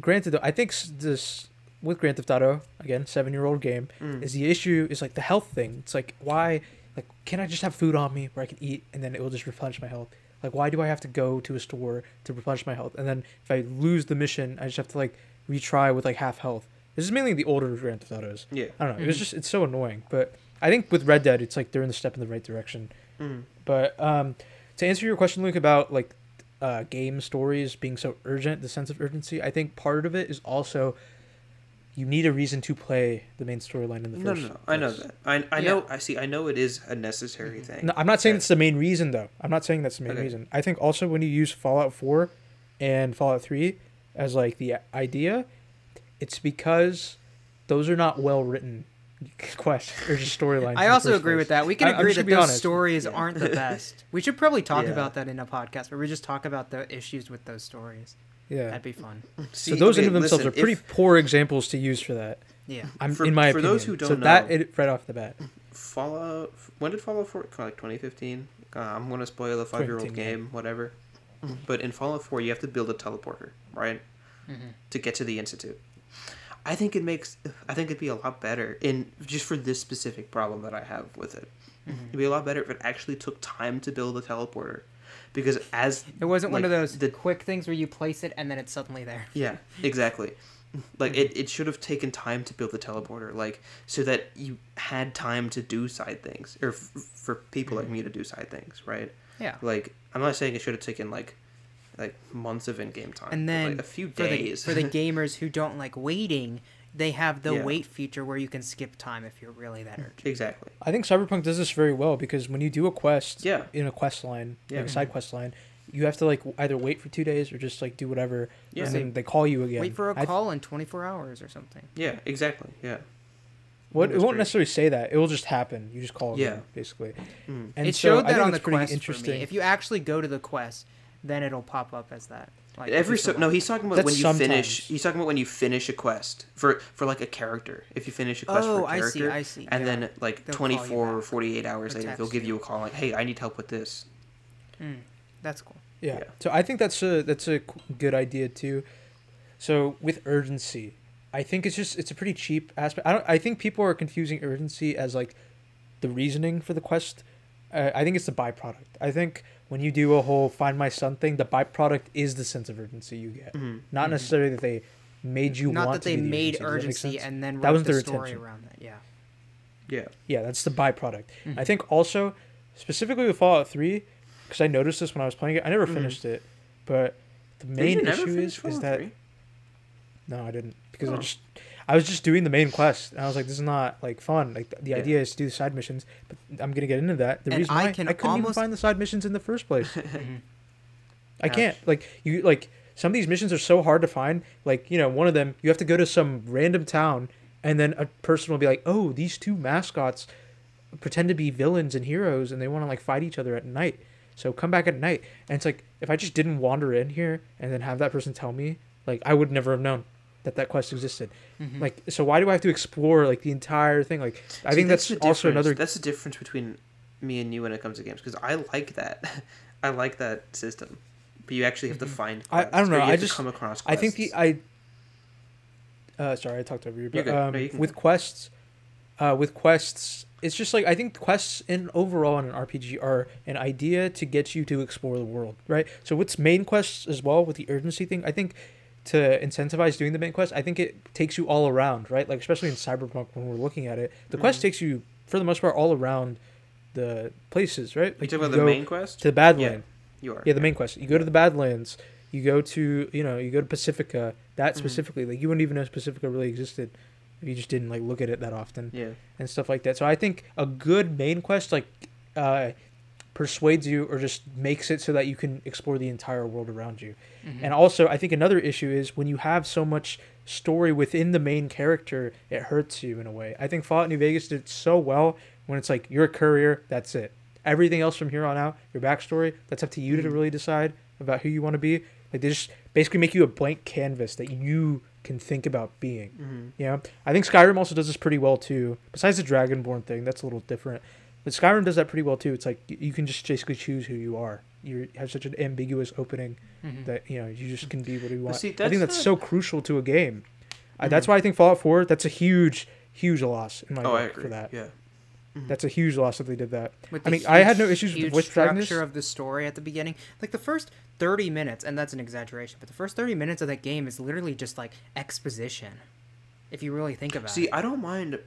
Granted, though, I think this with Grand Theft Auto again, seven year old game Mm. is the issue is like the health thing. It's like why, like, can I just have food on me where I can eat and then it will just replenish my health? Like, why do I have to go to a store to replenish my health? And then if I lose the mission, I just have to like retry with like half health. This is mainly the older Grand Theft Autos. yeah. I don't know. It was Mhm. just it's so annoying. But I think with Red Dead, it's like they're in the step in the right direction. Mm. But um, to answer your question, Luke, about like uh, game stories being so urgent, the sense of urgency, I think part of it is also you need a reason to play the main storyline in the No, first. no, no. I know place. that. I, I Yeah. know. I see. I know it is a necessary thing. No, I'm not saying that- it's the main reason though. I'm not saying that's the main Okay. reason. I think also when you use Fallout 4 and Fallout 3 as like the idea, it's because those are not well written quests or just storylines. I also agree with that. We can I- agree that those honest. stories Yeah. aren't the best. We should probably talk Yeah. about that in a podcast where we just talk about the issues with those stories. Yeah. That'd be fun. See, so those okay, in of themselves listen, are pretty if poor examples to use for that. Yeah. I'm For- in my for opinion. those who so don't that know- it, right off the bat. Fallout. When did Fallout 4 come? Like 2015. Uh, I'm gonna spoil a five year old game. Whatever. But in Fallout 4, you have to build a teleporter, right, Mhm. to get to the institute. I think it makes. I think it'd be a lot better in just for this specific problem that I have with it. Mm-hmm. It'd be a lot better if it actually took time to build a teleporter, because as It wasn't one of those the quick things where you place it and then it's suddenly there. Yeah, exactly. Like it, it should have taken time to build the teleporter, like so that you had time to do side things, or f- for people like me to do side things, right? Yeah. Like I'm not saying it should have taken like like months of in-game time, And then like, a few for the, days for the gamers who don't like waiting, they have the Yeah. wait feature where you can skip time if you're really that urgent. exactly. I think Cyberpunk does this very well because when you do a quest Yeah. in a quest line, Yeah. like a side quest line, you have to like either wait for two days or just like do whatever, Yeah. and then they call you again. Wait for a I- call in 24 hours or something. Yeah, exactly. Yeah. What, it won't great. necessarily say that. It will just happen. You just call Yeah. again, basically. Mm. And it so showed that think on the pretty quest interesting. for me. If you actually go to the quest, then it'll pop up as that. Like Every you so no, he's talking about That's when you finish. He's talking about when you finish a quest for for like a character. If you finish a quest Oh, for a I see, character, I see, and yeah. then like They'll 24 or 48 hours or later, they'll give you. you a call like, "Hey, I need help with this." Mm, that's cool. Yeah. Yeah. So I think that's a that's a c- good idea too. So with urgency, I think it's just it's a pretty cheap aspect. I don't. I think people are confusing urgency as like the reasoning for the quest. Uh, I think it's the byproduct. I think when you do a whole find my son thing, the byproduct is the sense of urgency you get. Mhm. Not necessarily that they made you Not want that to they do the made Does that urgency and then That was the their story intention. around that. Yeah. Yeah. Yeah, that's the byproduct. Mhm. I think also, specifically with Fallout 3, because I noticed this when I was playing it. I never Mhm. finished it, but the main issue finish is, is that 3? no, I didn't because I Oh. just I was just doing the main quest and I was like, this is not like fun. Like the, the Yeah. idea is to do the side missions, but I'm gonna get into that. The And reason I why can I couldn't even find the side missions in the first place. Mhm. I can't like you like some of these missions are so hard to find. Like you know, one of them you have to go to some random town, and then a person will be like, "Oh, these two mascots pretend to be villains and heroes, and they want to like fight each other at night. So come back at night." And it's like if I just didn't wander in here and then have that person tell me, like I would never have known that that quest existed. Mhm. Like, so why do I have to explore like the entire thing? Like, I See, think that's, the also another. That's the difference between me and you when it comes to games because I like that. I like that system, but you actually have to find. Mm-hmm. I- I don't know, I just- come across. I think the. I. Uh, sorry, I talked over you, but um, No, you with go. quests, uh, with quests, it's just like I think quests in overall in an RPG are an idea to get you to explore the world, right? So with main quests as well, with the urgency thing, I think to incentivize doing the main quest, I think it takes you all around, right? Like especially in Cyberpunk when we're looking at it, the quest Mhm. takes you for the most part all around the places, right? You Like talking about go the main quest? to the Badland. You are. Yeah, the main quest. You go to the Badlands. You go to you know you go to Pacifica. That Mhm. specifically, like you wouldn't even know Pacifica really existed if you just didn't like look at it that often Yeah. and stuff like that. So I think a good main quest like uh, persuades you or just makes it so that you can explore the entire world around you. Mhm. And also, I think another issue is when you have so much story within the main character, it hurts you in a way. I think Fallout New Vegas did so well when it's like you're a courier, that's it. Everything else from here on out, your backstory, that's up to you to Mhm. really decide about who you want to be. Like they just basically make you a blank canvas that you can think about being. hmm You know, I think Skyrim also does this pretty well too. Besides the Dragonborn thing, that's a little different. But Skyrim does that pretty well too. It's like you can just basically choose who you are. You have such an ambiguous opening Mhm. that you know you just can be what you want. see, I think that's that's not- so crucial to a game. Uh, Mhm. that's why I think Fallout 4. That's a huge, huge loss in my Oh, I agree. for that. Yeah. Mhm. That's a huge loss that they did that. With I the mean, I had no huge- issues with the huge voice protagonist. structure of the story at the beginning. Like the first thirty minutes, and that's an exaggeration, but the first thirty minutes of that game is literally just like exposition. If you really think about See, it. See, I don't mind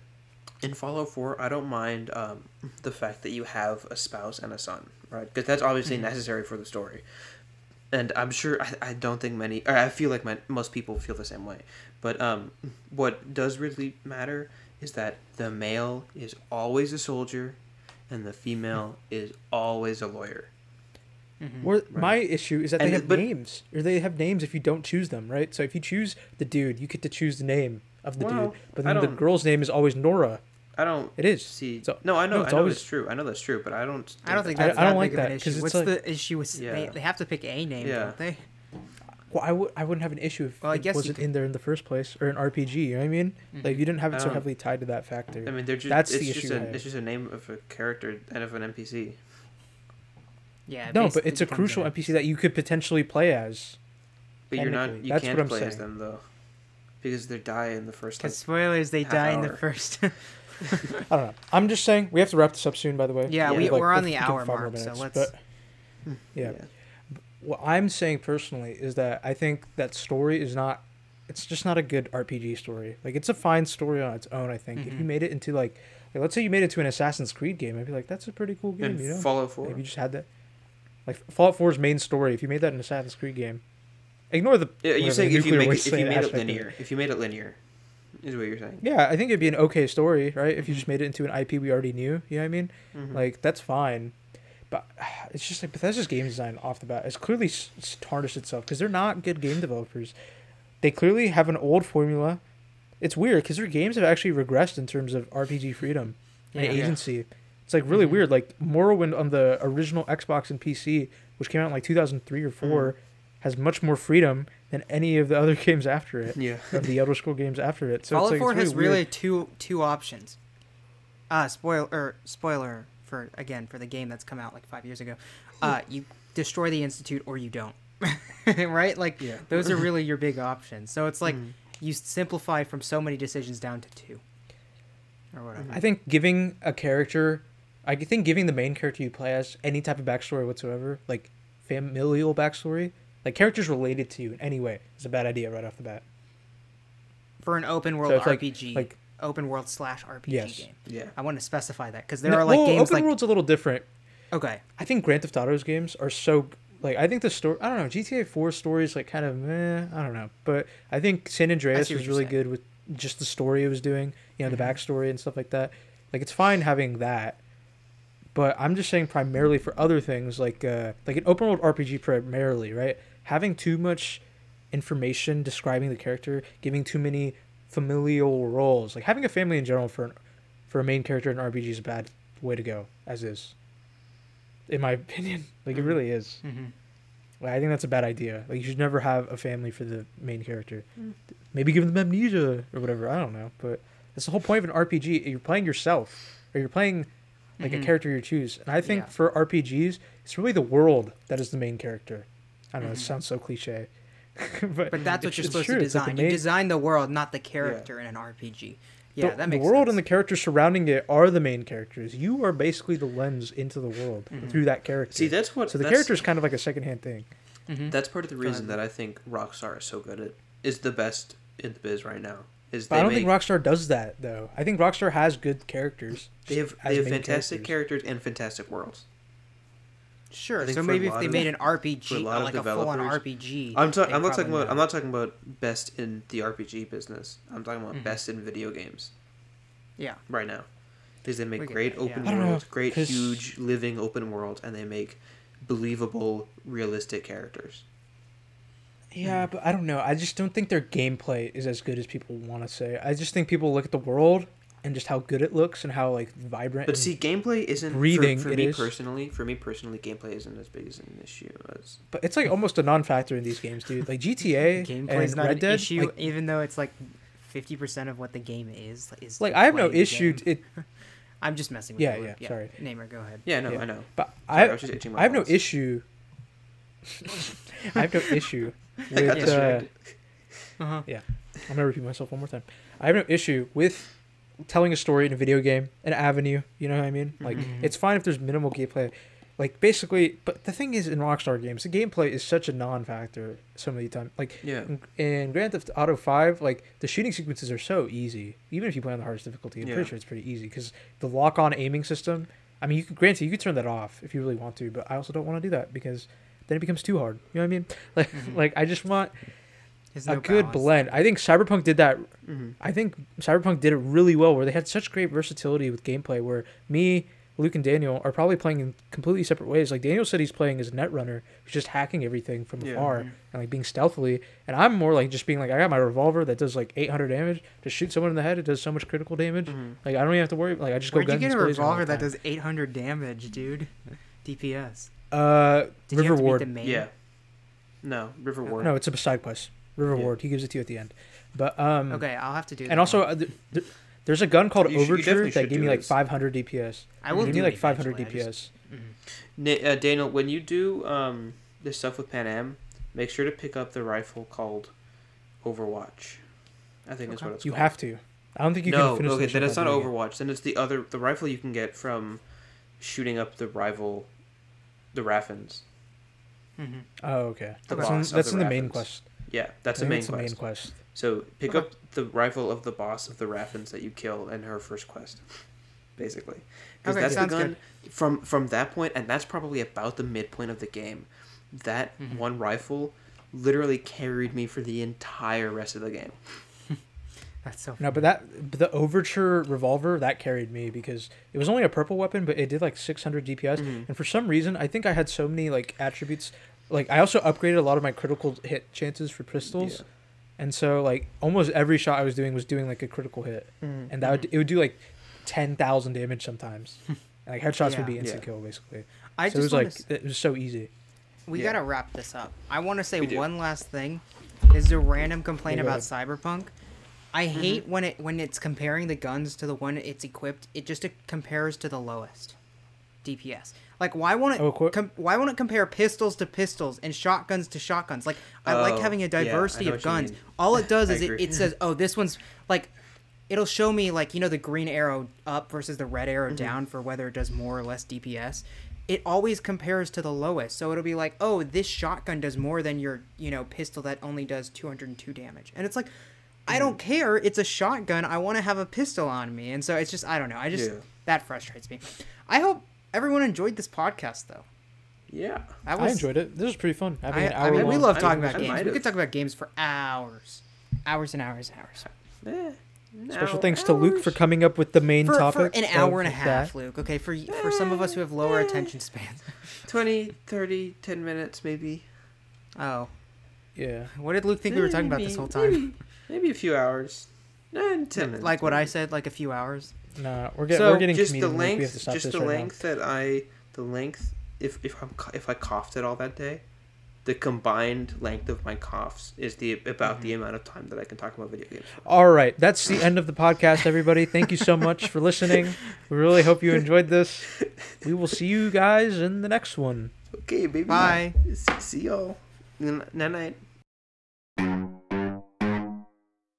in Fallout 4. I don't mind um, the fact that you have a spouse and a son, right? Because that's obviously Mhm. necessary for the story. And I'm sure I, I don't think many. Or I feel like my, most people feel the same way. But um, what does really matter is that the male is always a soldier, and the female is always a lawyer. Mhm. Or my issue is that And they have but- names, or they have names if you don't choose them, right? So if you choose the dude, you get to choose the name of the Well, dude, but then the girl's name is always Nora. I don't It is. see. So- no, I know. no, it's I know always- it's true. I know that's true, but I don't. I don't think I- that's I don't that like of that, an 'cause issue. What's like- the issue with they, Yeah. they have to pick a name, Yeah. don't they? Well, I w- I wouldn't have an issue if Well, I it guess you wasn't in there in the first place, or an RPG. You know what I mean? Mhm. Like you didn't have it so heavily tied to that factor. I mean, they're just. That's it's the just issue A, I have. it's just a name of a character and of an NPC. Yeah. it no, but it's a crucial a- NPC that you could potentially play as. But you're not. You that's can't what I'm play as them though. because they die in the first. Like, Because spoilers, they half die in the first. I don't know. I'm just saying we have to wrap this up soon. By the way. Yeah, we- have, we're on the hour five more mark, so let's- but- yeah. What I'm saying personally is that I think that story is not. It's just not a good RPG story. Like it's a fine story on its own. I think if you Mhm. made it into like, like, let's say you made it to an Assassin's Creed game, I'd be like, that's a pretty cool game. And you know, Fallout Four. if you just had that, like Fallout 4's main story. If you made that an Assassin's Creed game, ignore the. Yeah, you whatever, saying if you make it, if you made it linear, if you made it linear, is what you're saying. Yeah, I think it'd be an okay story, right? If you just made it into an IP we already knew, you know what I mean? Mhm. Like that's fine, but it's just like Bethesda's game design off the bat has clearly tarnished itself because they're not good game developers. They clearly have an old formula. It's weird because their games have actually regressed in terms of RPG freedom and Yeah. agency. It's like really Mhm. weird. Like Morrowind on the original Xbox and PC, which came out in like 2003 or 4, has much more freedom than any of the other games after it, yeah. of the Elder Scroll games after it. So Fallout it's like, 4 it's has really really two two options. Uh spoil or spoiler for again for the game that's come out like five years ago. Uh, you destroy the institute or you don't. right? Like Yeah. those are really your big options. So it's like Mhm. you simplify from so many decisions down to two. Or whatever. I think giving a character, I think giving the main character you play as any type of backstory whatsoever, like familial backstory, like characters related to you in any way, is a bad idea right off the bat. For an open world it's like- RPG, like- open world slash RPG Yes. game. Yeah. I want to specify that because there No- are like well, games open like world's a little different. okay, I think Grand Theft Auto's games are so like I think the story. I don't know GTA 4 story is like kind of meh. I don't know, but I think San Andreas was really saying. good with just the story it was doing. You know, the Mhm. backstory and stuff like that. Like it's fine having that, but I'm just saying primarily for other things like uh like an open world RPG primarily, right? Having too much information describing the character, giving too many familial roles, like having a family in general for an, for a main character in RPG is a bad way to go as is. In my opinion, like it Mhm. really is. hmm Like, I think that's a bad idea. Like you should never have a family for the main character. Mm. Maybe give them amnesia or whatever. I don't know, but that's the whole point of an RPG. You're playing yourself, or you're playing like Mhm. a character you choose. And I think Yeah. for RPGs, it's really the world that is the main character. I don't know. It Mhm. sounds so cliche, but but that's what you're it's supposed true. to It's like the design. you design the world, not the character in an RPG. Yeah, the, that makes the world sense. and the characters surrounding it are the main characters. You are basically the lens into the world Mhm. through that character. See, that's what. so the character is kind of like a secondhand thing. Mhm. That's part of the reason that I think Rockstar is so good at is the best in the biz right now. Is But they I don't make, think Rockstar does that though. I think Rockstar has good characters. they have they have fantastic characters. characters and fantastic worlds. Sure. So maybe if they of- made an for a RPG, lot of like a full-on RPG. I'm ta- I'm not talking probably about I'm not talking about best in the RPG business. I'm talking about Mhm. best in video games Yeah. right now. Is they make We great that, yeah. open I don't know, worlds, great 'cause- huge living open worlds, and they make believable, realistic characters. Yeah, but I don't know. I just don't think their gameplay is as good as people want to say. I just think people look at the world and just how good it looks and how like vibrant. But see, gameplay isn't breathing, for, it me is. personally. For me personally, gameplay isn't as big as an issue as but it's like almost a non-factor in these games, dude. Like GTA Gameplay's and not Red an Dead. issue, like, even though it's like fifty percent of what the game is. Is like I have no issue. game. It, I'm just messing with Yeah, you. yeah, yeah, sorry. Naimur, go ahead. yeah. No, Yeah. I know. but Sorry, I I was just itching my I have no issue. I have no issue I got with. Uh, distracted. Uh-huh. I'm gonna repeat myself one more time. I have no issue with telling a story in a video game, an avenue. You know what I mean? Like Mhm. it's fine if there's minimal gameplay. Like basically, but the thing is, in Rockstar games, the gameplay is such a non-factor so many times. Like yeah. in, in Grand Theft Auto Five, like the shooting sequences are so easy. Even if you play on the hardest difficulty, I'm Yeah. pretty sure it's pretty easy because the lock-on aiming system. I mean, you could granted you could turn that off if you really want to, but I also don't want to do that because then it becomes too hard. You know what I mean? Like, Mhm. like I just want There's a good balance blend. I think Cyberpunk did that hmm I think Cyberpunk did it really well, where they had such great versatility with gameplay. Where me, Luke, and Daniel are probably playing in completely separate ways. Like Daniel said, he's playing as a netrunner, who's just hacking everything from Yeah. afar and like being stealthily. And I'm more like just being like, I got my revolver that does like 800 damage. Just shoot someone in the head, it does so much critical damage. hmm Like I don't even have to worry. Like I just Where'd go you get a revolver that does 800 damage, dude? DPS. Uh, Did River you have to Ward. beat the main? Yeah. No, River Ward. No, it's a side quest. River Yeah. Ward. He gives it to you at the end. But um, Okay, I'll have to do. that and also uh, th- th- there's a gun called You Overture definitely that gave me like this. 500 DPS. I will Give do me like 500 DPS. just- Mhm. Uh, Daniel, when you do um this stuff with Panam, make sure to pick up the rifle called Overwatch. I think that's Okay. what it's called. You called. have to. I don't think you no, can finish. okay, the then it's not doing it. Overwatch. Then it's the other the rifle you can get from shooting up the rival, the Raffens. Mm-hmm. Oh, okay. The that's boss in, of that's the in the main Raffens. quest. Yeah, that's I the main that's quest. main quest. So pick Okay. up the rifle of the boss of the Raffens that you kill in her first quest, basically. Because Okay, that's the gun good. from from that point, and that's probably about the midpoint of the game. That Mhm. one rifle literally carried me for the entire rest of the game. That's so. No, but that but the Overture revolver that carried me because it was only a purple weapon, but it did like 600 DPS, Mhm. and for some reason I think I had so many like attributes. Like I also upgraded a lot of my critical hit chances for pistols, Yeah. and so like almost every shot I was doing was doing like a critical hit, Mm-hmm. and that would it would do like 10,000 damage sometimes. and, like headshots Yeah. would be instant Yeah. kill basically. I so just it was like s- it was so easy. we Yeah. gotta wrap this up. I want to say one last thing. Is a random complaint about Cyberpunk. I Mm-hmm. hate when it when it's comparing the guns to the one it's equipped. It just compares to the lowest DPS. Like why won't it Oh, qu- com- why won't it compare pistols to pistols and shotguns to shotguns? Like I like Oh, having a diversity know of guns. All it does is it, it says, "Oh, this one's like." It'll show me like you know the green arrow up versus the red arrow Mm-hmm. down for whether it does more or less DPS. It always compares to the lowest, so it'll be like, "Oh, this shotgun does more than your you know pistol that only does 202 damage," and it's like, I Mm-hmm. don't care. It's a shotgun. I want to have a pistol on me, and so it's just I don't know. I just Yeah. that frustrates me. I hope everyone enjoyed this podcast though. Yeah. That I enjoyed it. This was pretty fun. Having I, an I mean, we long- love I talking might- about I games. We could talk about games for hours, hours and hours and hours. Eh, Special now thanks to Luke for coming up with the main For, topic. for an hour and a that. half, Luke. Okay, for for some of us who have lower attention spans. 20, 30, 10 minutes maybe. Oh, Yeah. what did Luke think we were talking about this whole time? Maybe, maybe a few hours. Eh, 10 minutes. Like what I said, like a few hours. Nah, we're getting So, we're getting just the comedian. We have to length, stop just this the right now. length that I, the length. If if I'm if I coughed it all that day, the combined length of my coughs is the about the mm-hmm. amount of time that I can talk about video games. All right, that's the end of the podcast, everybody. Thank you so much for listening. We really hope you enjoyed this. We will see you guys in the next one. Okay, baby. Bye. See, see y'all. Night night.